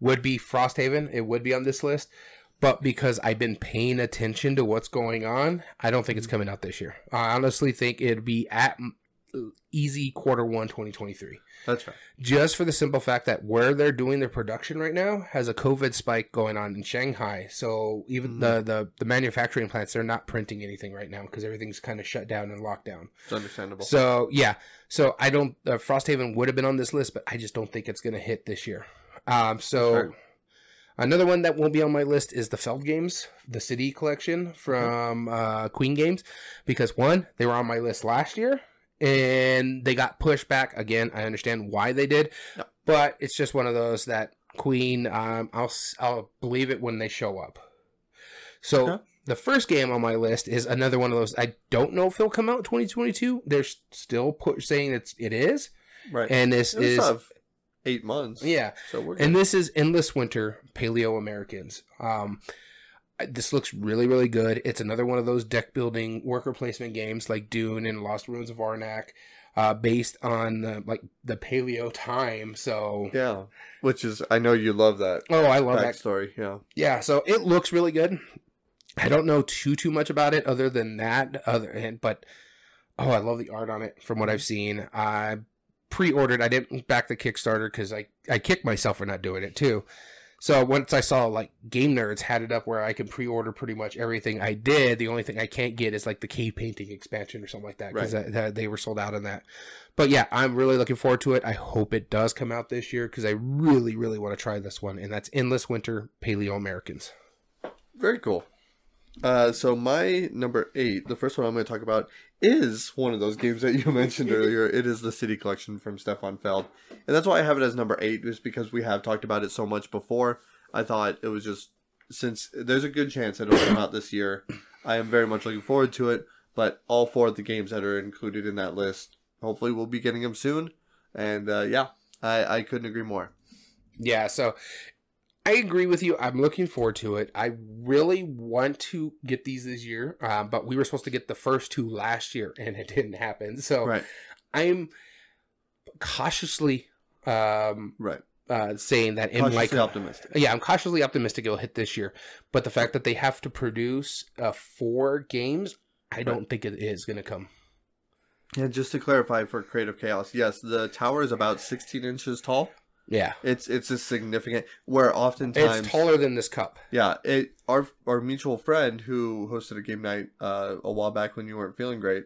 would be Frosthaven. It would be on this list, but because I've been paying attention to what's going on, I don't think it's coming out this year. I honestly think it'd be at easy quarter one 2023 That's fair. just for the simple fact that where they're doing their production right now has a COVID spike going on in Shanghai. So even Mhm. the, the the manufacturing plants they're not printing anything right now because everything's kind of shut down and locked down. It's understandable. So yeah, so I don't uh, Frosthaven would have been on this list, but I just don't think it's going to hit this year. Um, so. Another one that won't be on my list is the Feld games, the City collection from uh, Queen Games, because one, they were on my list last year, and they got pushed back again. I understand why they did, Yeah. but it's just one of those that Queen. Um, I'll I'll believe it when they show up. So Okay. the first game on my list is another one of those. I don't know if it'll come out in 2022. They're still pu- saying it's it is, right. and this It is of eight months. yeah. So we're And this is Endless Winter Paleo Americans. Um, this looks really, really good. It's another one of those deck building worker placement games like Dune and Lost Ruins of Arnak, uh, based on the, like the Paleo time. So, yeah. Which is I know you love that oh, I love that. story. Yeah. Yeah, so it looks really good. I don't know too too much about it other than that. Other and but oh, I love the art on it from what I've seen. I pre-ordered. I didn't back the Kickstarter because I I kicked myself for not doing it too. So once I saw like Game Nerds had it up where I can pre-order pretty much everything I did, the only thing I can't get is like the cave painting expansion or something like that because they were sold out on that. But yeah, I'm really looking forward to it. I hope it does come out this year because I really really want to try this one, and that's Endless Winter Paleo Americans. Very cool. Uh, so my number eight, the first one I'm going to talk about, is one of those games that you mentioned earlier. It is the City Collection from Stefan Feld, and that's why I have it as number eight, just because we have talked about it so much before. I thought it was just since there's a good chance it'll come out this year. I am very much looking forward to it. But all four of the games that are included in that list, hopefully, we'll be getting them soon. And uh, yeah, I, I couldn't agree more. Yeah, so I agree with you. I'm looking forward to it. I really want to get these this year, um, but we were supposed to get the first two last year, and it didn't happen. So Right, I'm cautiously um, right. uh, saying that in like optimistic. yeah, I'm cautiously optimistic it'll hit this year. But the fact that they have to produce uh, four games, I don't think it is going to come. And just to clarify for Creative Chaos, yes, the tower is about 16 inches tall. Yeah, It's it's a significant where oftentimes it's taller than this cup. Yeah, it our our mutual friend who hosted a game night uh, a while back when you weren't feeling great.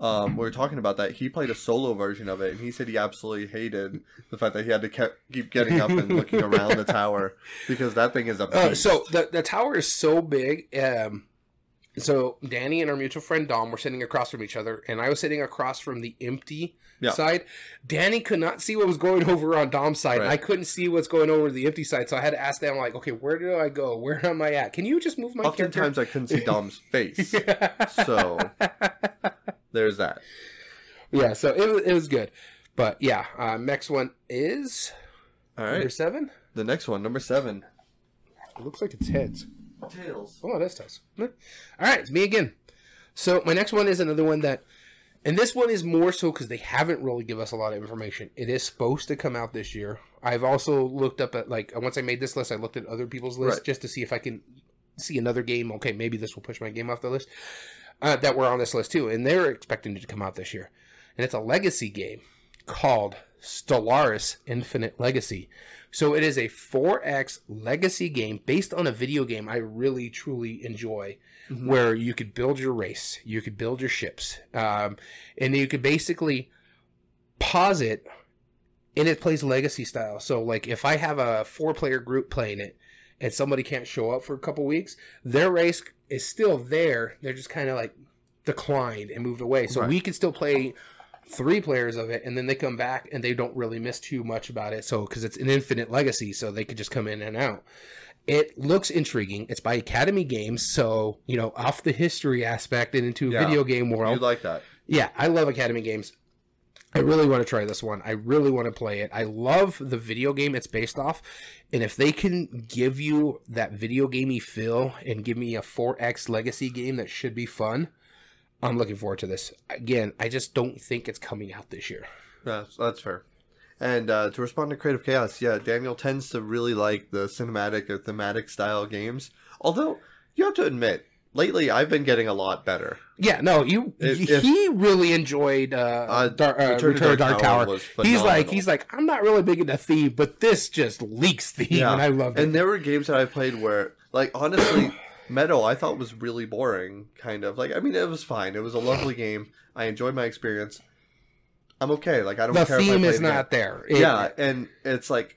Um, we were talking about that. He played a solo version of it, and he said he absolutely hated the fact that he had to kept, keep getting up and looking around the tower because that thing is a Uh, so the the tower is so big. Um, so Danny and our mutual friend Dom were sitting across from each other, and I was sitting across from the empty Yeah. side. Danny could not see what was going over on Dom's side. Right. I couldn't see what's going over the empty side, so I had to ask them like, "Okay, where do I go? Where am I at? Can you just move my oftentimes I couldn't see Dom's face. So there's that. yeah, so it was, it was good, but yeah, uh, next one is All number seven. the next one, number seven. It looks like it's heads. Tails. Oh, that's tough. All right, it's me again. So my next one is another one that, and this one is more so because they haven't really give us a lot of information. It is supposed to come out this year. I've also looked up at like once I made this list, I looked at other people's lists Right. just to see if I can see another game. Okay, maybe this will push my game off the list uh, that were on this list too, and they're expecting it to come out this year. And it's a legacy game called Stellaris Infinite Legacy. So it is a 4X legacy game based on a video game I really truly enjoy, Mhm. where you could build your race, you could build your ships, um, and you could basically pause it, and it plays legacy style. So like if I have a four player group playing it, and somebody can't show up for a couple weeks, their race is still there. They're just kind of like declined and moved away. So Right. we can still play three players of it, and then they come back and they don't really miss too much about it. So because it's an infinite legacy, so they could just come in and out. It looks intriguing. It's by Academy Games, so you know off the history aspect and into Yeah. video game world. You like that? Yeah, I love Academy games. I really want to try this one. I really want to play it. I love the video game it's based off. And if they can give you that video gamey feel and give me a 4X legacy game that should be fun, I'm looking forward to this. Again, I just don't think it's coming out this year. That's that's fair. And uh, to respond to Creative Chaos, yeah, Daniel tends to really like the cinematic or thematic style games. Although you have to admit, lately I've been getting a lot better. Yeah, no, you If- he really enjoyed uh, Uh, Dar- uh, Return Return, to Dark, Dark Tower. Tower He's like he's like I'm not really big into theme, but this just leaks theme, Yeah. and I love it. And there were games that I played where, like, honestly, Meadow I thought was really boring. Kind of like, I mean, it was fine. It was a lovely game. I enjoyed my experience. I'm okay. Like, I don't the care. if I theme is it not there. It- yeah, and it's like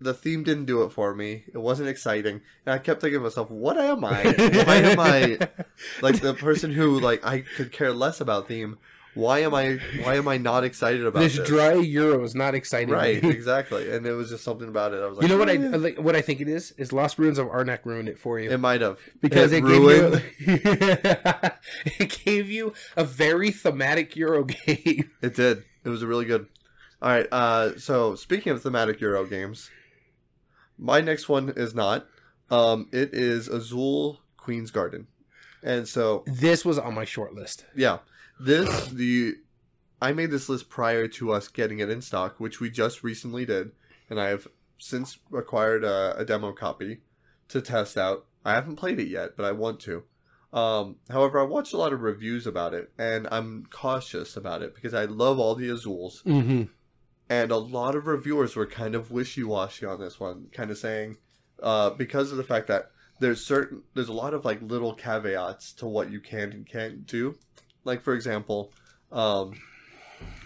the theme didn't do it for me. It wasn't exciting, and I kept thinking to myself, "What am I? Why am I like the person who like I could care less about theme? Why am I? Why am I not excited about this this? dry euro is not exciting. Right, exactly. And it was just something about it. I was like, you know what I "Eh." like, what I think it is is Lost Ruins of Arnak ruined it for you It might have because it, ruined. gave you it gave you a very thematic euro game. It did. It was a really good. All right. Uh, so speaking of thematic Euro games, my next one is not. Um, it is Azul Queen's Garden, and so This was on my short list. yeah, this the I made this list prior to us getting it in stock, which we just recently did, and I have since acquired a, a demo copy to test out. I haven't played it yet, but I want to. Um, however, I watched a lot of reviews about it, and I'm cautious about it because I love all the Azules, Mm-hmm. and a lot of reviewers were kind of wishy-washy on this one, kind of saying uh, because of the fact that there's certain there's a lot of like little caveats to what you can and can't do. Like for example, um,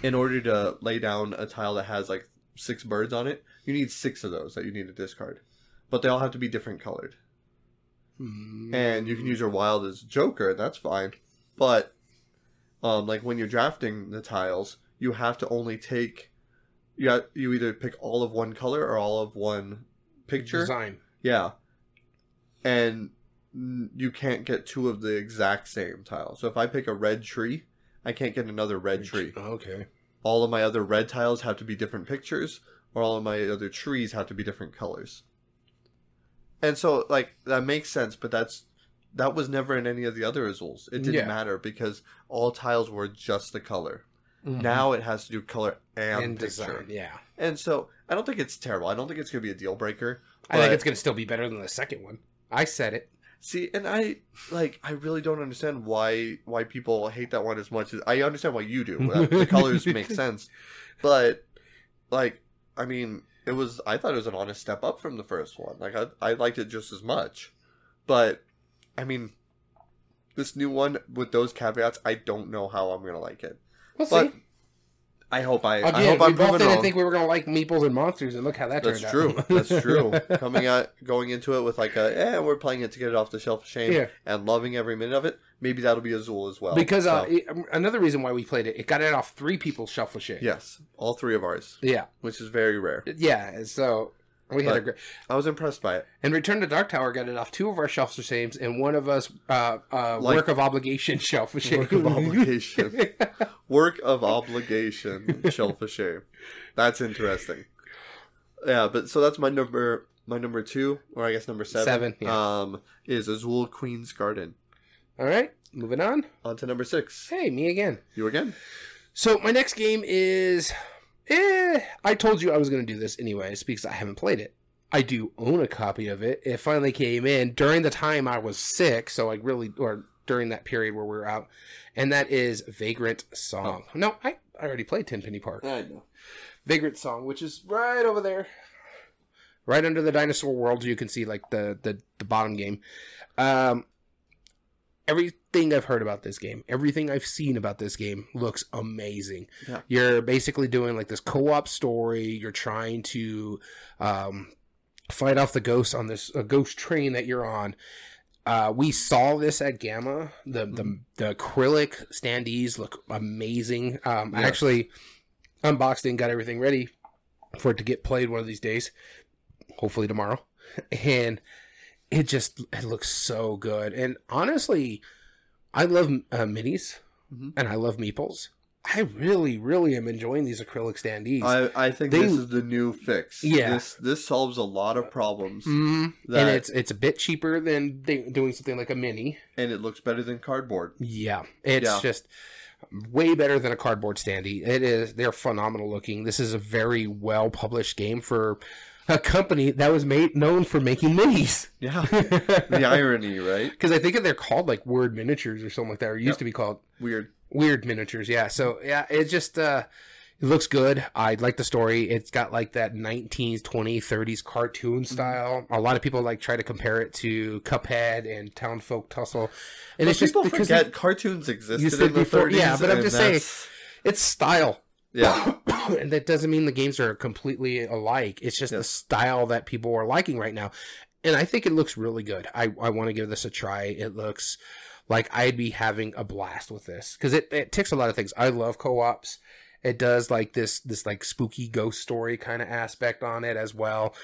in order to lay down a tile that has like six birds on it, you need six of those that you need to discard, but they all have to be different colored. And you can use your wild as Joker, that's fine. But um, like when you're drafting the tiles, you have to only take you got, you either pick all of one color or all of one picture. design. Yeah. And you can't get two of the exact same tile. So if I pick a red tree, I can't get another red tree. Okay. All of my other red tiles have to be different pictures, or all of my other trees have to be different colors. And so, like, that makes sense, but that's that was never in any of the other Azules. It didn't Yeah. matter because all tiles were just the color. Mhm. Now it has to do color and, and picture. design. Yeah. And so I don't think it's terrible. I don't think it's going to be a deal breaker. I think it's gonna still be better than the second one. I said it. See, and I like I really don't understand why why people hate that one as much as I understand why you do. The colors make sense, but like I mean, it was I thought it was an honest step up from the first one. Like I I liked it just as much, but I mean, this new one with those caveats, I don't know how I'm gonna like it. We'll But see. I hope I, I hope we I'm both didn't wrong. think we were gonna like Meeples and Monsters, and look how that That's turned true. out. That's true. Coming out, going into it with like a, eh, we're playing it to get it off the shelf of shame, Yeah. and loving every minute of it. Maybe that'll be Azul as well. because uh, So, it- another reason why we played it, it got it off three people's shelf of shame. yes, all three of ours, Yeah. which is very rare. Yeah. So we had a great. I was impressed by it. And Return to Dark Tower got it off two of our shelves of shames, and one of us uh, uh, Like- work of obligation shelf of shame. Work of obligation. Work of obligation, shelf of shame. That's interesting. Yeah, but so that's my number. My number two, or I guess number seven, Seven, yeah. um, is Azul Queen's Garden. All right, moving on. On to number six. Hey, me again. You again? So my next game is, eh, I told you I was going to do this anyways because I haven't played it. I do own a copy of it. It finally came in during the time I was sick, so I really, or during that period where we were out, and that is Vagrant Song. No, I, I already played Tenpenny Park. I know. Vagrant Song, which is right over there, right under the dinosaur world. You can see like the the, the bottom game. Um, everything I've heard about this game, everything I've seen about this game looks amazing. Yeah. You're basically doing like this co-op story. You're trying to um, fight off the ghosts on this a ghost train that you're on. uh, we saw this at GAMA. The the the acrylic standees look amazing. Um, I actually unboxed it and got everything ready for it to get played one of these days. Hopefully tomorrow. And it just it looks so good. And honestly, I love uh, minis Mhm. and I love meeples. I really, really am enjoying these acrylic standees. I, I think They- this is the new fix. Yeah. This this solves a lot of problems, Mhm. that- and it's it's a bit cheaper than doing something like a mini. and it looks better than cardboard. Yeah, it's Yeah. just way better than a cardboard standee. It is. They're phenomenal looking. This is a very well published game for a company that was made known for making minis. Yeah. the irony, right? Because I think they're called like Wyrd Miniatures or something like that, or used Yep. to be called Wyrd. Wyrd Miniatures. Yeah. So yeah, it just uh, it looks good. I like the story. It's got like that 19s, 20s, 30s cartoon Mm-hmm. style. A lot of people like try to compare it to Cuphead and Town Folk Tussle, and And it's just because forget cartoons existed in the before- 30s. yeah, but I'm just saying- it's style. Yeah. and that doesn't mean the games are completely alike. It's just the style that people are liking right now. And I think it looks really good. I, I want to give this a try. It looks like I'd be having a blast with this because it, it ticks a lot of things. I love co-ops. It does like this this like spooky ghost story kind of aspect on it as well.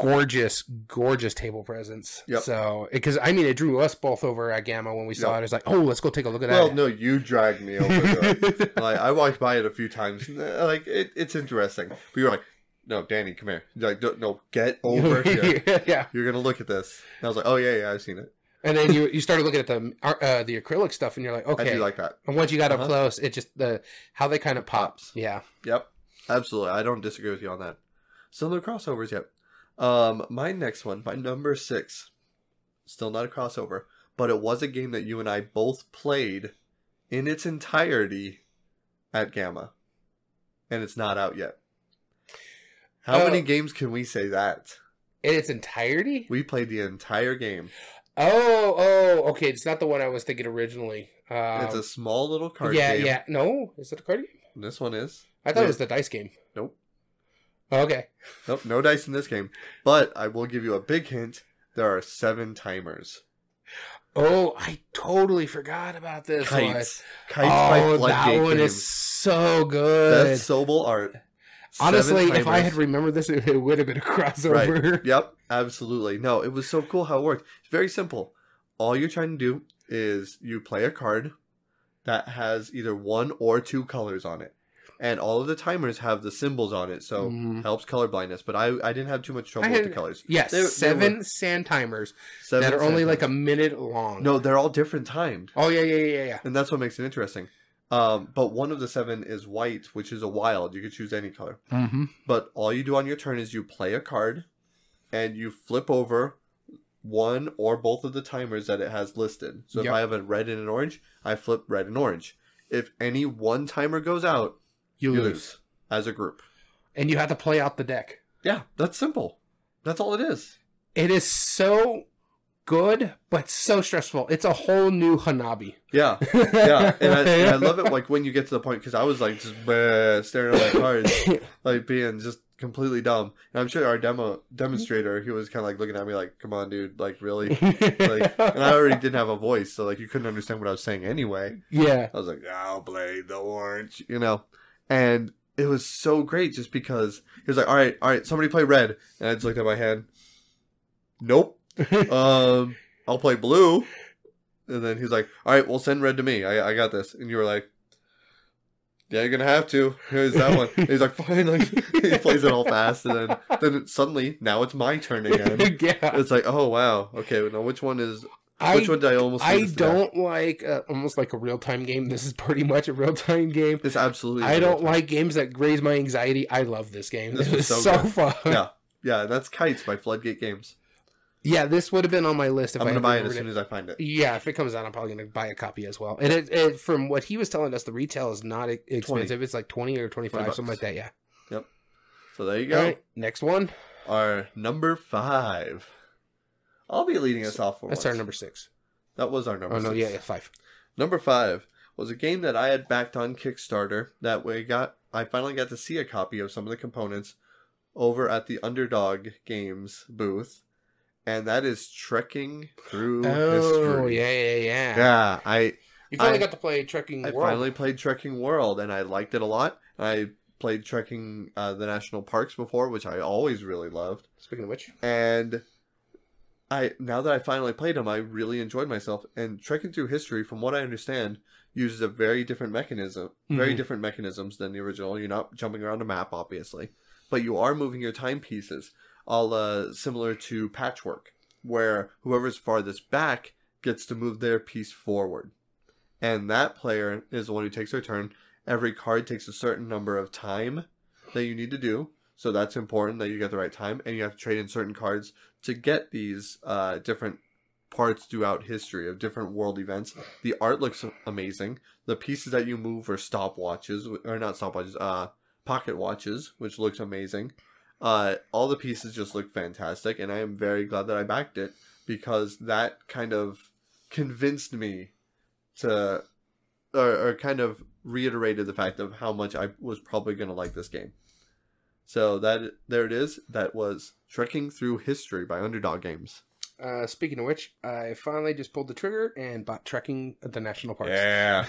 Gorgeous, gorgeous table presence. Yep. So because I mean, it drew us both over at GAMA when we saw Yep. it. It's like, oh, let's go take a look at Well, that. Well, no, you dragged me over like I walked by it a few times. uh, Like it, it's interesting. But you're like, no, Danny, come here. You're like, "No, no, get over here. yeah. You're gonna look at this. And I was like, oh yeah, yeah, I've seen it. And then you you started looking at the uh, the acrylic stuff, and you're like, I okay. do like that. and once you got up Uh-huh. close, it just the how they kind of pop. Pops. Yeah. Yep, absolutely. I don't disagree with you on that. Still no crossovers yet. Um, my next one, my number six, still not a crossover, but it was a game that you and I both played in its entirety at GAMA, and it's not out yet. How many games can we say that? In its entirety. We played the entire game. Oh, oh, okay. It's not the one I was thinking originally. Uh, it's a small little card yeah, game. yeah. Yeah. No, is it a card game? This one is. I thought it was the dice game. Nope. Oh, okay. Nope, no dice in this game. But I will give you a big hint. There are seven timers. Oh, I totally forgot about this one. Kites. Kites oh, by oh, that one Games. is so good. That's Sobel art. Honestly, if I had remembered this, it, it would have been a crossover. Right. Yep. Absolutely. No, it was so cool how it worked. It's very simple. All you're trying to do is you play a card that has either one or two colors on it. And all of the timers have the symbols on it, so Mhm. helps color blindness. But I, I didn't have too much trouble I with the colors. Yes, They- they seven were- sand timers Seven that are only sand like a minute long. No, they're all different timed. Oh yeah, yeah, yeah, yeah. And that's what makes it interesting. Um, but one of the seven is white, which is a wild. You could choose any color. Mm-hmm. But all you do on your turn is you play a card and you flip over one or both of the timers that it has listed. So Yep. if I have a red and an orange, I flip red and orange. If any one timer goes out, You, you lose. lose as a group. and you have to play out the deck. Yeah, that's simple. That's all it is. It is so good, but so stressful. It's a whole new Hanabi. Yeah, yeah, and I, and I love it like when you get to the point because I was like just bleh, staring at my cards, like being just completely dumb. And I'm sure our demo demonstrator, he was kind of like looking at me like, "Come on, dude, like really." Like, and I already didn't have a voice, so like you couldn't understand what I was saying anyway. yeah. I was like, "I'll play the orange," you know, and it was so great just because he was like, "All right, all right, somebody play red," and I just looked at my hand. Nope. Um, I'll play blue, and then he's like, "All right, well, send red to me. I I got this," and you were like. Yeah, you're gonna have to. Here's that one. And he's like, fine. Like, he plays it all fast, and then then suddenly now it's my turn again. yeah. It's like, oh wow, okay. Now which one is I, which one did I almost? I to that? don't like uh, almost like a real time game. This is pretty much a real time game. It's absolutely. I don't like games that raise my anxiety. I love this game. This This, was so so, fun. Yeah, yeah. That's Kites by Floodgate Games. Yeah, this would have been on my list if I'm gonna had buy it as soon as I find it. Yeah, if it comes out, I'm probably gonna buy a copy as well. And it, it from what he was telling us, the retail is not expensive. It's like twenty or twenty five, something like that. Yeah. Yep. So there you go. right, next one. Our number five. I'll be leading us off for That's once. our number six. That was our number. Oh no, six. yeah, yeah, five. Number five was a game that I had backed on Kickstarter. That way, got I finally got to see a copy of some of the components over at the Underdog Games booth, and that is trekking through Oh history. Oh yeah, yeah, yeah. Yeah, I You finally I- got to play Trekking I World. finally played Trekking World, and I liked it a lot. I played Trekking uh, the national parks before, which I always really loved. Speaking of which, And I now that I finally played them, I really enjoyed myself. And Trekking Through History, from what I understand, uses a very different mechanism, very Mhm. different mechanisms than the original. You're not jumping around a map, obviously, but you are moving your timepieces, all uh, similar to Patchwork, where whoever's farthest back gets to move their piece forward, and that player is the one who takes their turn. Every card takes a certain number of time that you need to do. So that's important that you get the right time, and you have to trade in certain cards to get these uh, different parts throughout history of different world events. The art looks amazing. The pieces that you move are stopwatches, or not stopwatches, uh, pocket watches, which looks amazing. Uh, all the pieces just look fantastic, and I am very glad that I backed it because that kind of convinced me to, or, or kind of reiterated the fact of how much I was probably going to like this game. So that there it is. That was Trekking Through History by Underdog Games. uh, speaking of which, I finally just pulled the trigger and bought Trekking at the national parks. Yeah,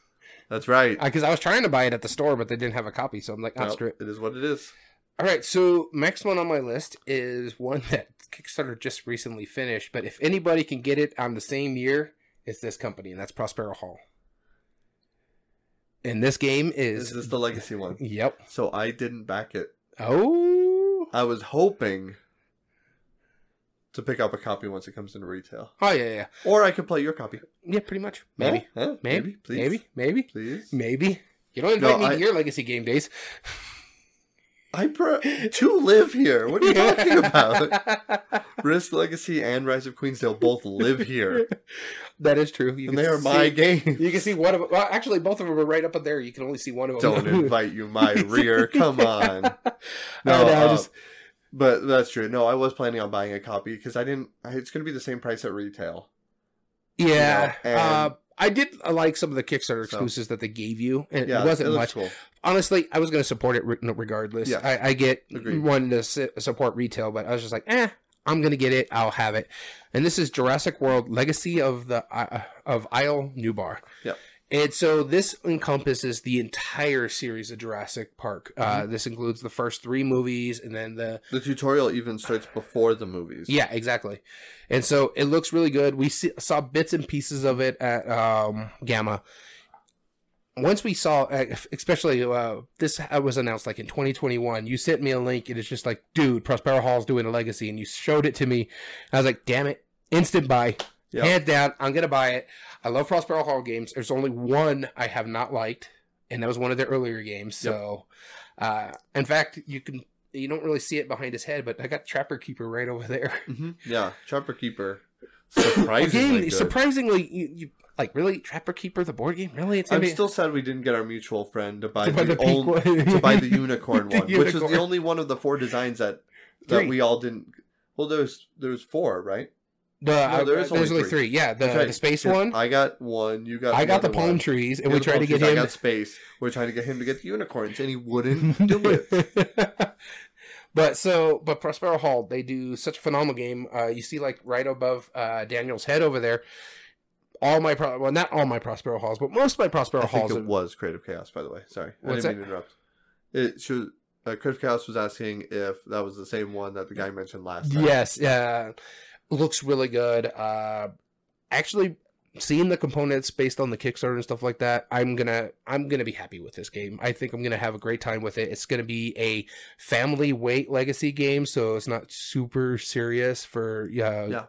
that's right. Because I was trying to buy it at the store, but they didn't have a copy, so I'm like, oh, Well, screw it. it is what it is. All right, so next one on my list is one that Kickstarter just recently finished, but if anybody can get it on the same year, it's this company, and that's Prospero Hall. And this game is, This Is this the legacy one? yep. So I didn't back it. Oh, I was hoping to pick up a copy once it comes into retail, oh yeah, yeah, or I could play your copy. yeah. Pretty much, maybe, Huh? Huh? maybe, please, maybe, maybe, please. maybe. You don't invite No, me I- to your legacy game days. I pre- to live here. What are you talking about? Risk Legacy and Rise of Queensdale both live here, that is true. You and they are see- my games. You can see one of them. Well, actually, both of them are right up in there. You can only see one of them. Don't invite you my rear. Come on. I No, know, I uh, just- but that's true. No, I was planning on buying a copy because I didn't. It's going to be the same price at retail. Yeah, You know, and- uh, I did uh, like some of the Kickstarter So- exclusives that they gave you, and Yeah, it wasn't looks much. Cool. Honestly, I was going to support it regardless. Yes. I, I get Agreed. wanting to support retail, but I was just like, eh, I'm going to get it. I'll have it. And this is Jurassic World: Legacy of the uh, of Isla Nublar. Yep. And so this encompasses the entire series of Jurassic Park. Uh, Mm-hmm. this includes the first three movies, and then the The tutorial even starts before the movies. Yeah, exactly. And so it looks really good. We see, saw bits and pieces of it at um, GAMA. Once we saw, uh, especially uh, this was announced like in 2021. You sent me a link, and it's just like, dude, Prospero Hall's doing a legacy, and you showed it to me. I was like, damn it, instant buy, Yep. hands down, I'm gonna buy it. I love Prospero Hall games. There's only one I have not liked, and that was one of the earlier games. So, uh, in fact, you can you don't really see it behind his head, but I got Trapper Keeper right over there. hmm Yeah. Trapper Keeper. A Surprisingly game, good. surprisingly, you, you like really Trapper Keeper the board game. Really, it's I'm be still sad we didn't get our mutual friend to buy, to buy the, the old, to buy the unicorn The one, which was the only one of the four designs that that Three. we all didn't. Well, there's there's four, right? The, uh, there is there's only only three. Yeah, the, That's right. the space 'Cause one. I, I got one. You got. I got the palm one. trees, and we got the tried to get trees, I him. got space. We're trying to get him to get the unicorns, and he wouldn't do it. but so, but Prospero Hall, they do such a phenomenal game. Uh, you see, like right above uh, Daniel's head over there. All my pro- well, not all my Prospero Halls, but most of my Prospero I think Halls. it was Creative Chaos, by the way. Sorry, I What's didn't mean to interrupt. It should. Uh, Creative Chaos was asking if that was the same one that the guy mentioned last time. Yes, yeah, looks really good. Uh, actually, seeing the components based on the Kickstarter and stuff like that, I'm gonna I'm gonna be happy with this game. I think I'm gonna have a great time with it. It's gonna be a family weight legacy game, so it's not super serious for uh, Yeah.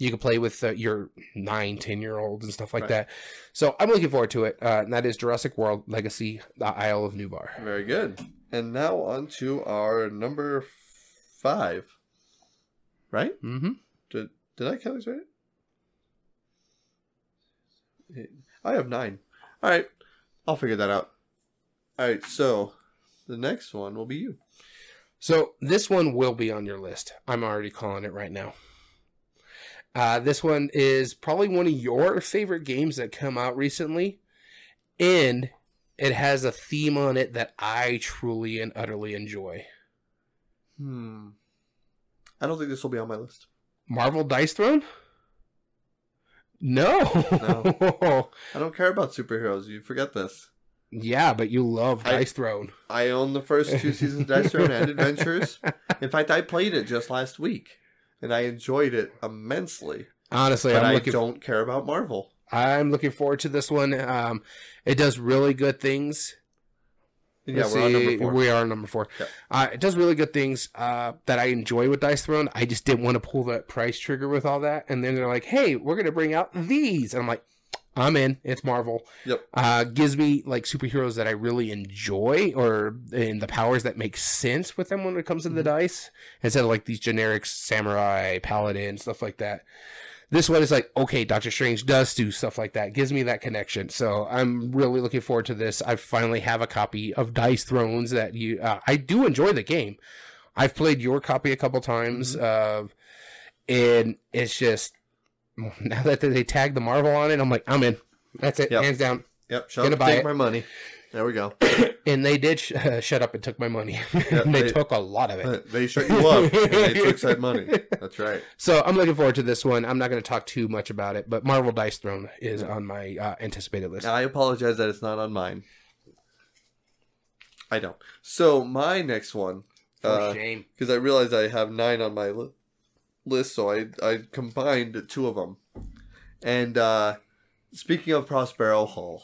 You can play with uh, your nine, ten year olds and stuff like Right. that. So I'm looking forward to it. Uh, and that is Jurassic World Legacy: The Isle of Nublar. Very good. And now on to our number five. Right? Mm-hmm. Did did I count these right? I have nine. All right, I'll figure that out. All right, so the next one will be you. So this one will be on your list. I'm already calling it right now. Uh, this one is probably one of your favorite games that come out recently, and it has a theme on it that I truly and utterly enjoy. Hmm. I don't think this will be on my list. Marvel Dice Throne? No. I don't care about superheroes. You forget this. yeah, but you love I- Dice Throne. I own the first two seasons of Dice Throne and Adventures. In fact, I played it just last week, and I enjoyed it immensely. Honestly, But I'm I don't care about Marvel. I'm looking forward to this one. Um, it does really good things. Yeah, Let's we're on number four. We are number four. Yep. Uh, it does really good things uh, that I enjoy with Dice Throne. I just didn't want to pull that price trigger with all that. And then they're like, "Hey, we're going to bring out these," and I'm like, "I'm in." It's Marvel. Yep. Uh, gives me like superheroes that I really enjoy, or in the powers that make sense with them when it comes to the Mm-hmm. dice, instead of like these generic samurai, paladin stuff like that. This one is like, okay, Doctor Strange does do stuff like that. Gives me that connection. So I'm really looking forward to this. I finally have a copy of Dice Thrones that you. Uh, I do enjoy the game. I've played your copy a couple times, uh, and it's just now that they tag the Marvel on it, I'm like, I'm in. That's it, Yep. hands down. Yep, shut Gonna up, buy take it. my money. There we go. And they did sh- uh, shut up and took my money. Yeah, they, they- took a lot of it. they shut you up, and they took said money. That's right. So I'm looking forward to this one. I'm not going to talk too much about it, but Marvel Dice Throne is on my uh, anticipated list. I apologize that it's not on mine. I don't. So my next one, uh, shame. because I realized I have nine on my li- list, so I I combined two of them. And uh, speaking of Prospero Hall,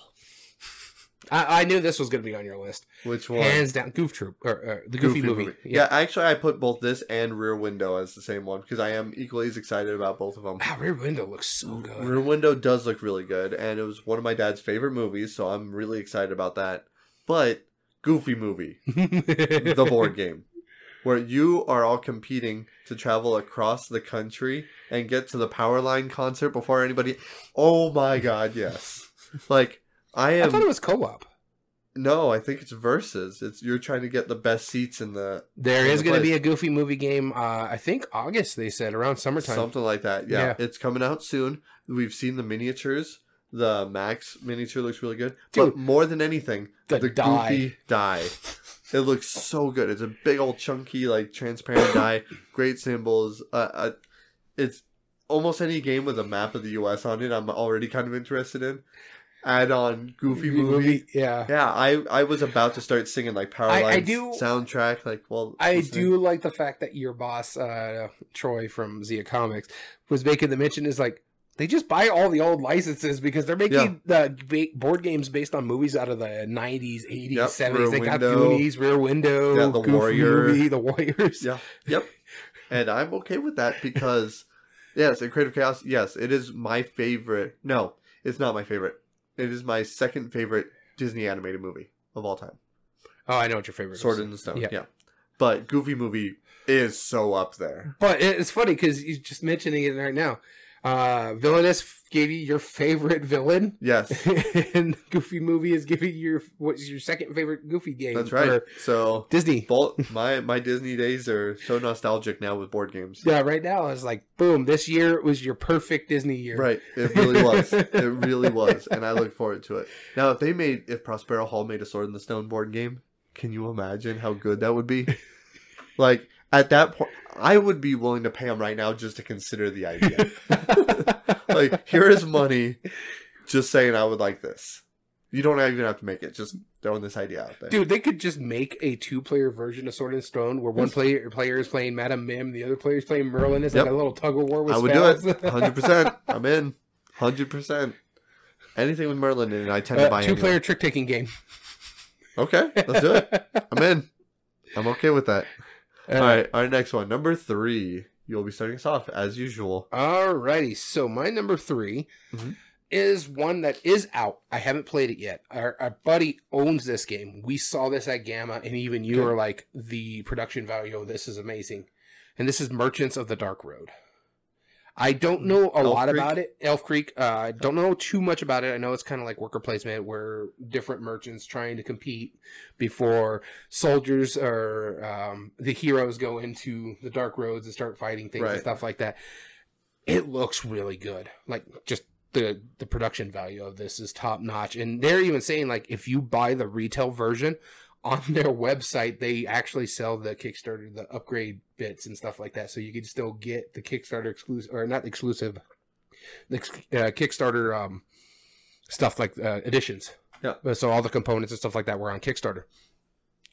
I, I knew this was going to be on your list. which one? Hands down, Goof Troop or, or the Goofy, movie. Yeah. actually, I put both this and Rear Window as the same one because I am equally as excited about both of them. Wow, Rear Window looks so good. Rear Window does look really good, and it was one of my dad's favorite movies, so I'm really excited about that. But Goofy Movie, the board game, where you are all competing to travel across the country and get to the Powerline concert before anybody. Oh my god, yes! Like I I thought it was co-op. no, I think it's versus. It's you're trying to get the best seats in the There In is the going to be a Goofy movie game. Uh, I think August. They said around summertime. Something like that. Yeah, Yeah. It's coming out soon. We've seen the miniatures. The Max miniature looks really good. Dude, but more than anything, the the, die. goofy die. It looks so good. It's a big old chunky, like transparent die. Great symbols. Uh, uh, it's almost any game with a map of the U.S. on it. I'm already kind of interested in. Add on Goofy movie. Yeah. Yeah, I I was about to start singing like Powerline I- I do- soundtrack. Like, well, I do like the fact that your boss, uh, Troy from Zia Comics, was making the mention is like they just buy all the old licenses because they're making the ba- board games based on movies out of the 90s, 80s, Yep, 70s. Rear they got Window. Goonies, Rear Window, Yeah, The Goofy Warrior. Movie, The Warriors. Yeah. Yep. and I'm okay with that because, yes, in Creative Chaos, yes, it is my favorite. No, it's not my favorite. It is my second favorite Disney animated movie of all time. Oh, I know what your favorite is Sword is. in the Stone. Yeah. Yeah. But Goofy movie is so up there. But it's funny because you're just mentioning it right now. Uh, Villainous gave you your favorite villain, Yes. and Goofy movie is giving you your what's your second favorite Goofy game? That's right. So Disney. both my my Disney days are so nostalgic now with board games. Yeah, right now it's like boom. This year was your perfect Disney year. Right. It really was. it really was. And I look forward to it. Now if they made if Prospero Hall made a Sword in the Stone board game, can you imagine how good that would be? like at that point I would be willing to pay him right now just to consider the idea. like here is money just saying I would like this. You don't even have to make it, just throwing this idea out there. Dude, they could just make a two-player version of Sword and Stone where one player player is playing Madame Mim, the other player is playing Merlin. It's like Yep. a little tug of war with I would do it. 100%. I'm in. 100%. Anything with Merlin in it, I tend to Uh, buy two-player anyway. trick taking game. Okay, let's do it. I'm in. I'm okay with that. All right, our next one, number three. You'll be starting us off as usual. Alrighty, so my number 3 Mhm. is one that is out. I haven't played it yet. Our, our buddy owns this game. We saw this at GAMA, and even you Okay. were like, the production value of this is amazing. And this is Merchants of the Dark Road. I don't know a Elf lot Creek? about it. Elf Creek. Uh, I don't know too much about it. I know it's kind of like worker placement, where different merchants trying to compete before soldiers or um, the heroes go into the dark roads and start fighting things and stuff like that. It looks really good. Like just the the production value of this is top notch. And they're even saying like if you buy the retail version, on their website they actually sell the Kickstarter, the upgrade bits and stuff like that, so you can still get the Kickstarter exclusive or not exclusive, the uh, Kickstarter um, stuff like uh, editions. Yeah. So all the components and stuff like that were on Kickstarter.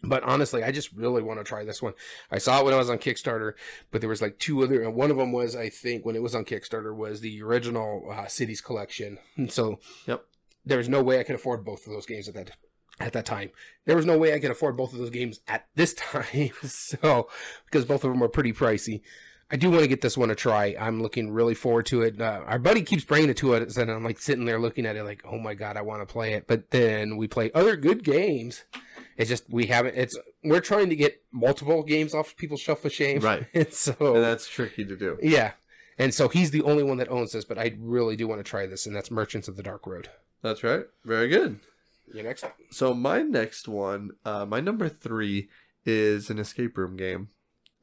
But honestly, I just really want to try this one. I saw it when I was on Kickstarter, but there was like two other. And one of them was, I think, when it was on Kickstarter, was the original uh, Cities collection. And so, Yep. there was no way I could afford both of those games at that at that time. There was no way I could afford both of those games at this time. so, because both of them were pretty pricey. I do want to get this one a try. I'm looking really forward to it. Uh, our buddy keeps bringing it to us, and I'm like sitting there looking at it, like, oh my god, I want to play it. But then we play other good games. It's just we haven't. It's we're trying to get multiple games off people's shelf of shame, Right. And so and that's tricky to do. yeah, and so he's the only one that owns this. But I really do want to try this, and that's Merchants of the Dark Road. That's right. Very good. You next? So my next one, uh, my number three, is an escape room game.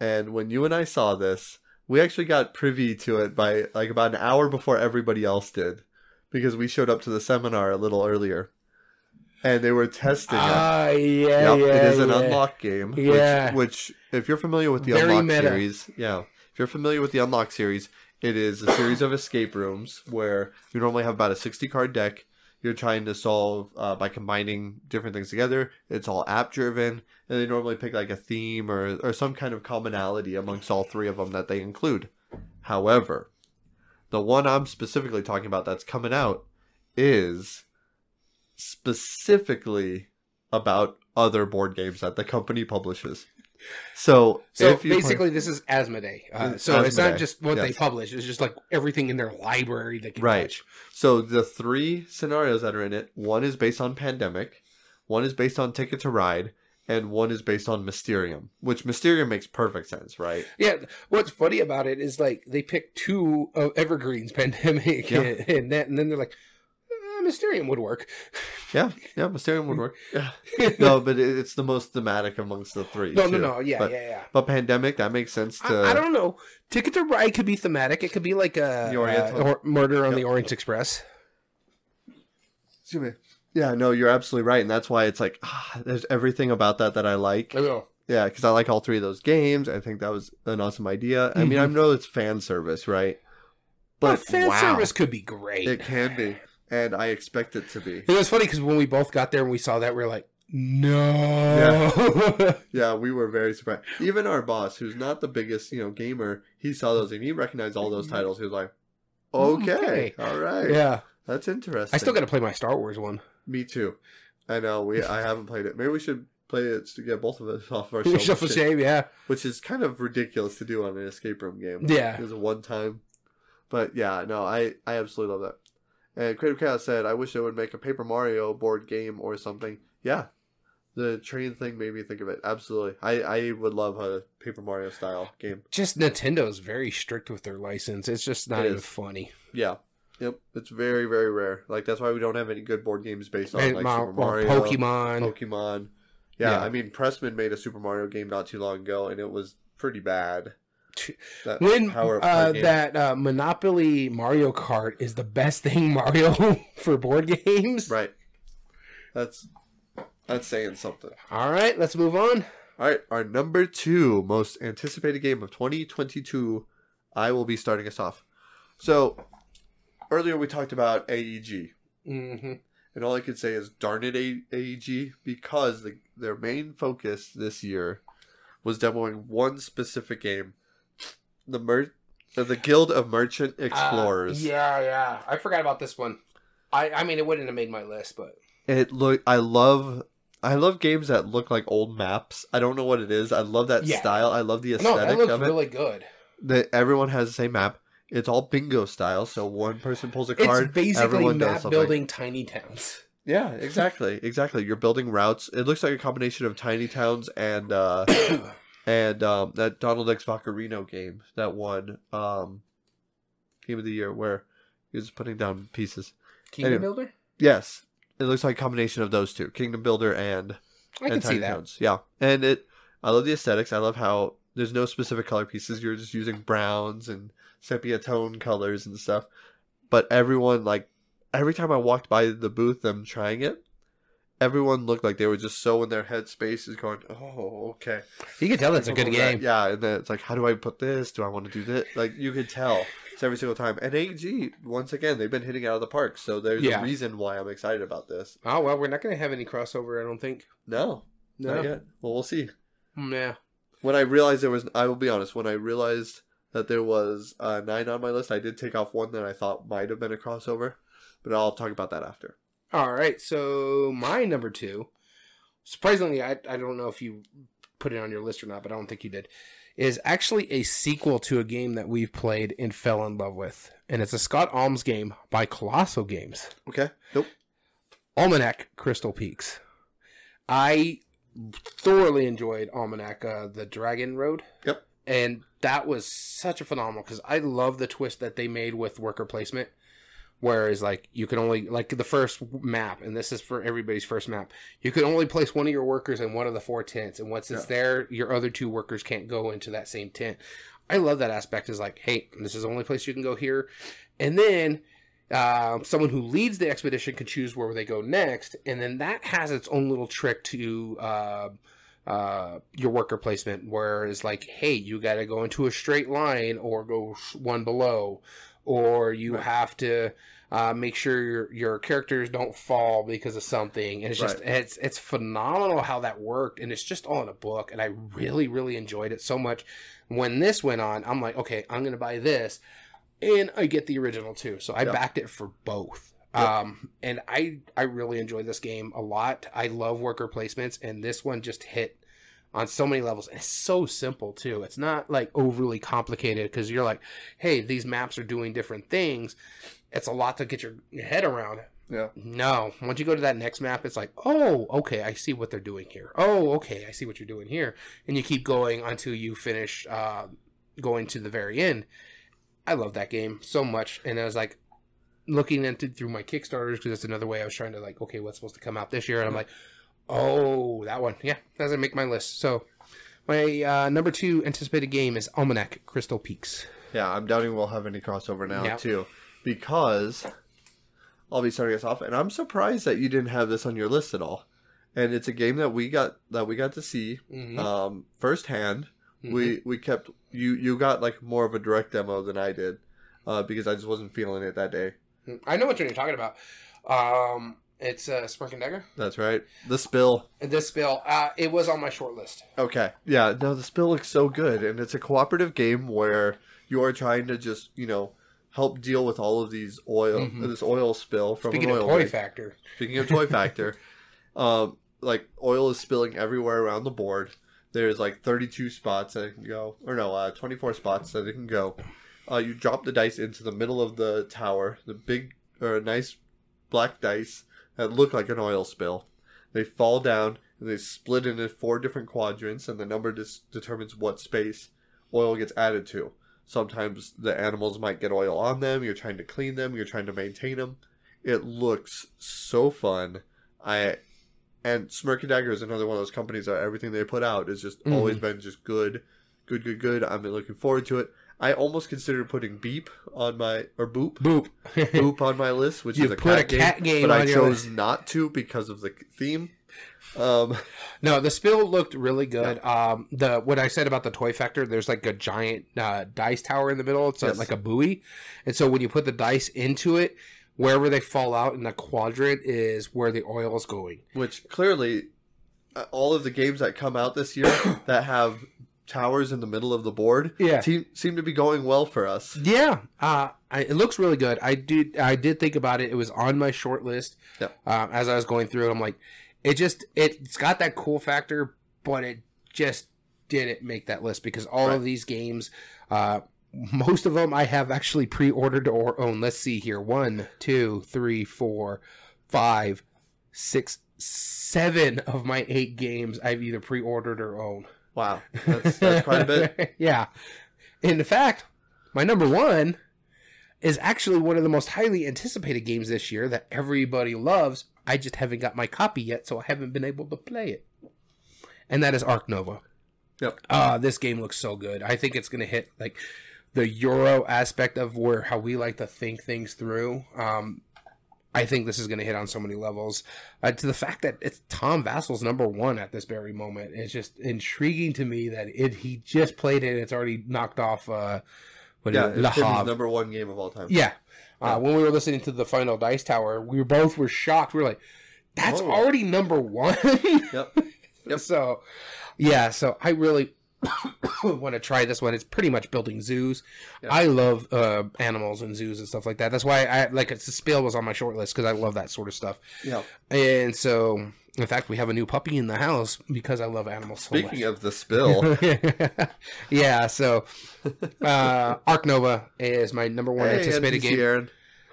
And when you and I saw this, we actually got privy to it by like about an hour before everybody else did, because we showed up to the seminar a little earlier, and they were testing it. Ah, yeah, Yep, yeah. it is an yeah. unlock game. Yeah. Which, which, if you're familiar with the Very unlock meta. series, yeah, if you're familiar with the unlock series, it is a series of escape rooms where you normally have about a 60 card deck. You're trying to solve uh, by combining different things together. It's all app driven, and they normally pick like a theme or or some kind of commonality amongst all three of them that they include. However, the one I'm specifically talking about that's coming out is specifically about other board games that the company publishes. So, So if you play- basically, this is Asmodee. Uh, so it's not just what they publish; it's just like everything in their library that can Right. touch. so the three scenarios that are in it, one is based on Pandemic, one is based on Ticket to Ride, and one is based on Mysterium. Which Mysterium makes perfect sense, right? Yeah, what's funny about it is like they picked two of Evergreen's pandemic, Yeah. and, and that, and then they're like, eh, Mysterium would work. Yeah, yeah, Mysterium would work. Yeah. No, but it, it's the most thematic amongst the three. no, no, too. no, yeah, but, yeah, yeah. But Pandemic, that makes sense to. I, I don't know. Ticket to Ride could be thematic. It could be like a The uh, Murder on Yep. the Orient Express. Excuse me. Yeah, no, you're absolutely right, and that's why it's like ah, there's everything about that that I like. know. Yeah, because I like all three of those games. I think that was an awesome idea. I mean, I Mhm. know it's fan service, right? But But fan wow, service could be great. it can be, and I expect it to be. It was funny because when we both got there and we saw that, we are like, no. Yeah, we were very surprised. Even our boss, who's not the biggest, you know, gamer, he saw those and he recognized all those titles. He was like, oh, "Okay, Okay. all right, yeah. that's interesting." I still got to play my Star Wars one. Me too. I know we. I haven't played it. Maybe we should play it to get both of us off our shelf of shame, shame, yeah. which is kind of ridiculous to do on an escape room game. Yeah. it was a one time. But yeah, no, I I absolutely love that. And Creative Chaos said, "I wish they would make a Paper Mario board game or something." Yeah, the train thing made me think of it. Absolutely, I I would love a Paper Mario style game. Just Nintendo's very strict with their license. It's just not It even is. funny. Yeah. Yep, it's very very rare. Like that's why we don't have any good board games based on like Ma- Super Mario, Pokemon. Pokemon. Yeah, Yeah. I mean Pressman made a Super Mario game not too long ago, and it was pretty bad. That When uh, that uh, Monopoly Mario Kart is the best thing Mario for board games. right, that's that's saying something. All right, let's move on. All right, our number two most anticipated game of 2022. I will be starting us off. So earlier we talked about AEG, hmm and all I could say is darn it, AEG, because the, their main focus this year was demoing one specific game, the mer- uh, the Guild of Merchant Explorers. Uh, yeah, yeah. I forgot about this one. I, I mean, it wouldn't have made my list, but It look. I love. I love games that look like old maps. I don't know what it is. I love that Yeah. style. I love the aesthetic no, that looks of it. really good. that everyone has the same map. It's all bingo style, so one person pulls a card. It's basically everyone map building tiny towns. Yeah, exactly, exactly. You're building routes. It looks like a combination of Tiny Towns and uh, and um, that Donald X Vaccarino game that won um, Game of the Year, where he was putting down pieces. Kingdom Anyway. Builder? Yes, it looks like a combination of those two, Kingdom Builder and I can and see Tiny that. Towns. Yeah, and it. I love the aesthetics. I love how there's no specific color pieces. You're just using browns and sepia tone colors and stuff. But everyone like every time I walked by the booth, them trying it, everyone looked like they were just so in their headspace is going, oh, okay. You can tell it's a good game. Yeah, and then it's like, how do I put this? Do I want to do this? Like you could tell it's every single time. And AEG, once again, they've been hitting out of the park, so there's Yeah. a reason why I'm excited about this. Oh well, we're not going to have any crossover. I don't think. No, not yet. Well, we'll see. Mm, Yeah. When I realized there was, I will be honest. When I realized that there was uh, nine on my list, I did take off one that I thought might have been a crossover, but I'll talk about that after. All right. So my number two, surprisingly, I I don't know if you put it on your list or not, but I don't think you did. Is actually a sequel to a game that we've played and fell in love with, and it's a Scott Almes game by Colossal Games. Okay. Nope. Almanac Crystal Peaks. I thoroughly enjoyed Almanac, uh, the Dragon Road. Yep. And that was such a phenomenal because I love the twist that they made with worker placement. Whereas, like, you can only, like, the first map, and this is for everybody's first map, you can only place one of your workers in one of the four tents. And once it's Yeah. there, your other two workers can't go into that same tent. I love that aspect. Is like, hey, this is the only place you can go here. And then uh, someone who leads the expedition can choose where they go next, and then that has its own little trick to uh, uh, your worker placement, where it's like, hey, you got to go into a straight line or go sh- one below, or you Right. have to uh, make sure your your characters don't fall because of something. And it's just Right. it's it's phenomenal how that worked, and it's just all in a book, and I really really enjoyed it so much. When this went on, I'm like, okay, I'm gonna buy this and I get the original too. So I Yep. backed it for both. Yep. Um, and I I really enjoy this game a lot. I love worker placements, and this one just hit on so many levels. And it's so simple too. It's not like overly complicated because you're like, hey, these maps are doing different things. It's a lot to get your your head around. Yeah. No, once you go to that next map, it's like, oh, okay, I see what they're doing here. Oh, okay, I see what you're doing here, and you keep going until you finish uh, going to the very end. I love that game so much, and I was like looking into through my Kickstarters because that's another way I was trying to like, okay, what's supposed to come out this year, and I'm like, oh, that one, yeah, doesn't make my list. So my uh, number two anticipated game is Almanac Crystal Peaks. Yeah, I'm doubting we'll have any crossover now too, because I'll be starting us off, and I'm surprised that you didn't have this on your list at all. And it's a game that we got that we got to see Mhm. um, firsthand. Mhm. We we kept you you got like more of a direct demo than I did uh, because I just wasn't feeling it that day. I know what you're talking about. Um, it's uh, Smirk and Dagger. That's right. The spill. And This bill, uh, it was on my short list. Okay. Yeah. No, the spill looks so good, and it's a cooperative game where you are trying to just you know help deal with all of these oil Mhm. this oil spill from Speaking an of oil toy factor, Speaking of toy factor, um, like oil is spilling everywhere around the board. There's like 32 spots that it can go, or no, uh, 24 spots that it can go. Uh, you drop the dice into the middle of the tower, the big or nice black dice that look like an oil spill. They fall down and they split into four different quadrants, and the number dis- determines what space oil gets added to. Sometimes the animals might get oil on them. You're trying to clean them. You're trying to maintain them. It looks so fun. I and Smirk and Dagger is another one of those companies that everything they put out has just Mhm. always been just good, good, good, good. I've been looking forward to it. I almost considered putting Beep on my or Boop boop. Boop on my list, which You is a put cat, a cat game but I chose list. not to because of the theme. Um, No, the spill looked really good. Um, the what I said about the toy factor, there's like a giant uh, dice tower in the middle. It's a- Yes. like a buoy, and so when you put the dice into it, wherever they fall out in the quadrant is where the oil is going. which clearly, uh, all of the games that come out this year that have towers in the middle of the board Yeah. seem, seem to be going well for us. Yeah, uh, I, it looks really good. I did, I did think about it. It was on my short list. Yep. Uh, as I was going through it, I'm like, it just, it's got that cool factor, but it just didn't make that list because all Right. of these games, uh, most of them I have actually pre-ordered or own. Let's see here: one, two, three, four, five, six, seven of my eight games I've either pre-ordered or own. Wow, that's, that's quite a bit. yeah. In fact, my number one is actually one of the most highly anticipated games this year that everybody loves. I just haven't got my copy yet, so I haven't been able to play it. And that is Ark Nova. Yep. Uh, this game looks so good. I think it's going to hit like the Euro aspect of where how we like to think things through. Um, I think this is going to hit on so many levels. Uh, to the fact that it's Tom Vasel's number one at this very moment, it's just intriguing to me that it he just played it. and It's already knocked off. Uh, what Yeah, is it? His number one game of all time. Yeah. Uh, when we were listening to the final Dice Tower, we both were shocked. We were like, "That's Oh. already number one." Yep. Yep. So, yeah. So I really want to try this one. It's pretty much building zoos. Yeah. I love uh, animals and zoos and stuff like that. That's why I like it's the spill was on my short list because I love that sort of stuff. Yeah. And so, in fact, we have a new puppy in the house because I love animals so Speaking much. of the spill, yeah. So, uh, Ark Nova is my number one hey, anticipated NPC game. Aaron.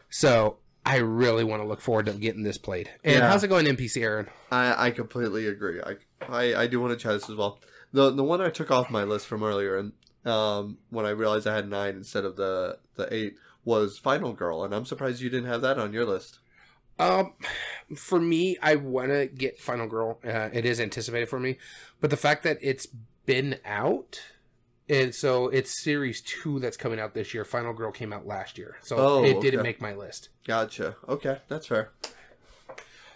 So I really want to look forward to getting this played. And Yeah. how's it going, NPC Aaron? I, I completely agree. I, I I do want to try this as well. The the one I took off my list from earlier, and um, when I realized I had nine instead of the the eight, was Final Girl, and I'm surprised you didn't have that on your list. Um, for me, I want to get Final Girl. Uh, it is anticipated for me, but the fact that it's been out, and so it's series two that's coming out this year. Final Girl came out last year, so Oh, it didn't make my list. Gotcha. Okay, that's fair.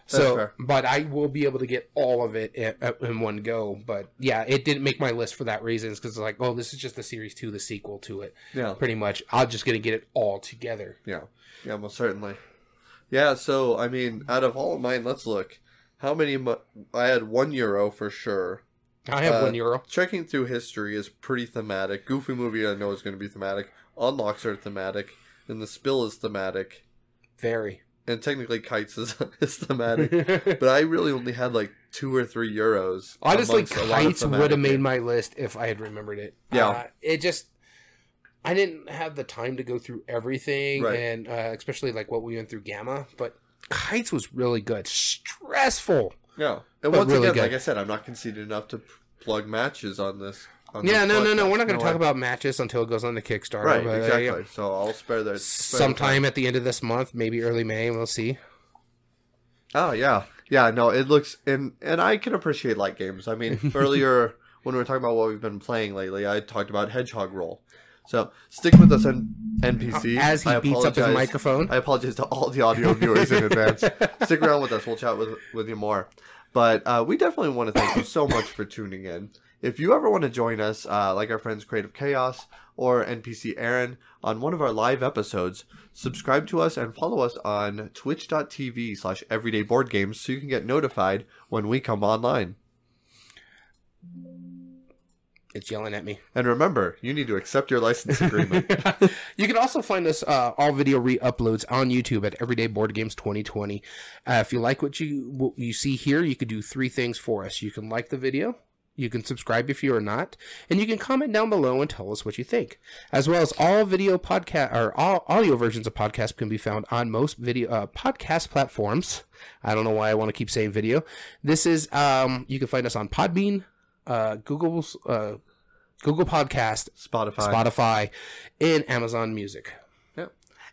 So, but I will be able to get all of it in, in one go. But yeah, it didn't make my list for that reason. Because it's like, oh, this is just the series two, the sequel to it. Yeah. Pretty much, I'm just gonna get it all together. Yeah, yeah, most certainly. Yeah, so I mean, out of all of mine, let's look. How many? Mo- I had one euro for sure. I have Uh, one euro. Trekking Through History is pretty thematic. Goofy movie, I know is going to be thematic. Unlocks are thematic, and the spill is thematic, Very. And technically kites is, is thematic. but I really only had like two or three euros. Honestly, amongst a lot of kites would have made my list if I had remembered it. Yeah. Uh, it just, I didn't have the time to go through everything, Right. and uh, especially like what we went through GAMA. But kites was really good. Stressful. Yeah, and once really again, good. like I said, I'm not conceited enough to plug matches on this. Yeah, no, no, no. We're not going to talk about matches until it goes on the Kickstarter. right, but, uh, exactly. yeah. So I'll spare the time. Sometime at the end of this month, maybe early May, we'll see. Oh yeah, yeah. No, it looks and and I can appreciate light games. I mean, earlier when we were talking about what we've been playing lately, I talked about Hedgehog Roll. So stick with us on NPC. As he I beats up his apologize- microphone. I apologize to all the audio viewers in advance. Stick around with us. We'll chat with with you more. But uh, we definitely want to thank you so much for tuning in. If you ever want to join us, uh, like our friends Creative Chaos or NPC Aaron, on one of our live episodes, subscribe to us and follow us on twitch.tv slash everyday board games so you can get notified when we come online. It's yelling at me. And remember, you need to accept your license agreement. you can also find us uh, all video re-uploads on YouTube at Everyday Board Games 2020. Uh, if you like what you what you see here, you could do three things for us. You can like the video, you can subscribe if you are not, and you can comment down below and tell us what you think. As well as all video podcast or all audio versions of podcasts can be found on most video uh, podcast platforms. I don't know why I want to keep saying video. This is um, you can find us on Podbean, uh, Google's uh, Google Podcast, Spotify. Spotify, and Amazon Music.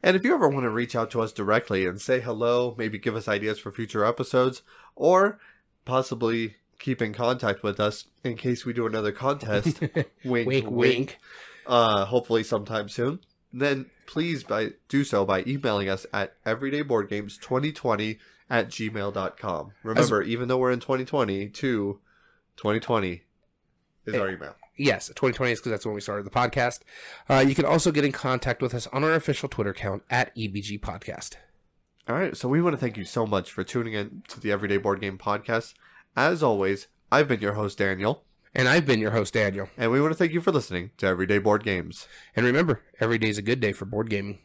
And if you ever want to reach out to us directly and say hello, maybe give us ideas for future episodes, or possibly keep in contact with us in case we do another contest, wink, Wink, wink. uh, hopefully sometime soon, then please by, do so by emailing us at everydayboardgames2020 at gmail.com. Remember, even though we're in 2020, to 2020 is our email. Yes, 2020 is because that's when we started the podcast. Uh, you can also get in contact with us on our official Twitter account at EBG Podcast. All right, so we want to thank you so much for tuning in to the Everyday Board Game Podcast. As always, I've been your host, Daniel, And I've been your host, Daniel. and we want to thank you for listening to Everyday Board Games. And remember, every day is a good day for board gaming.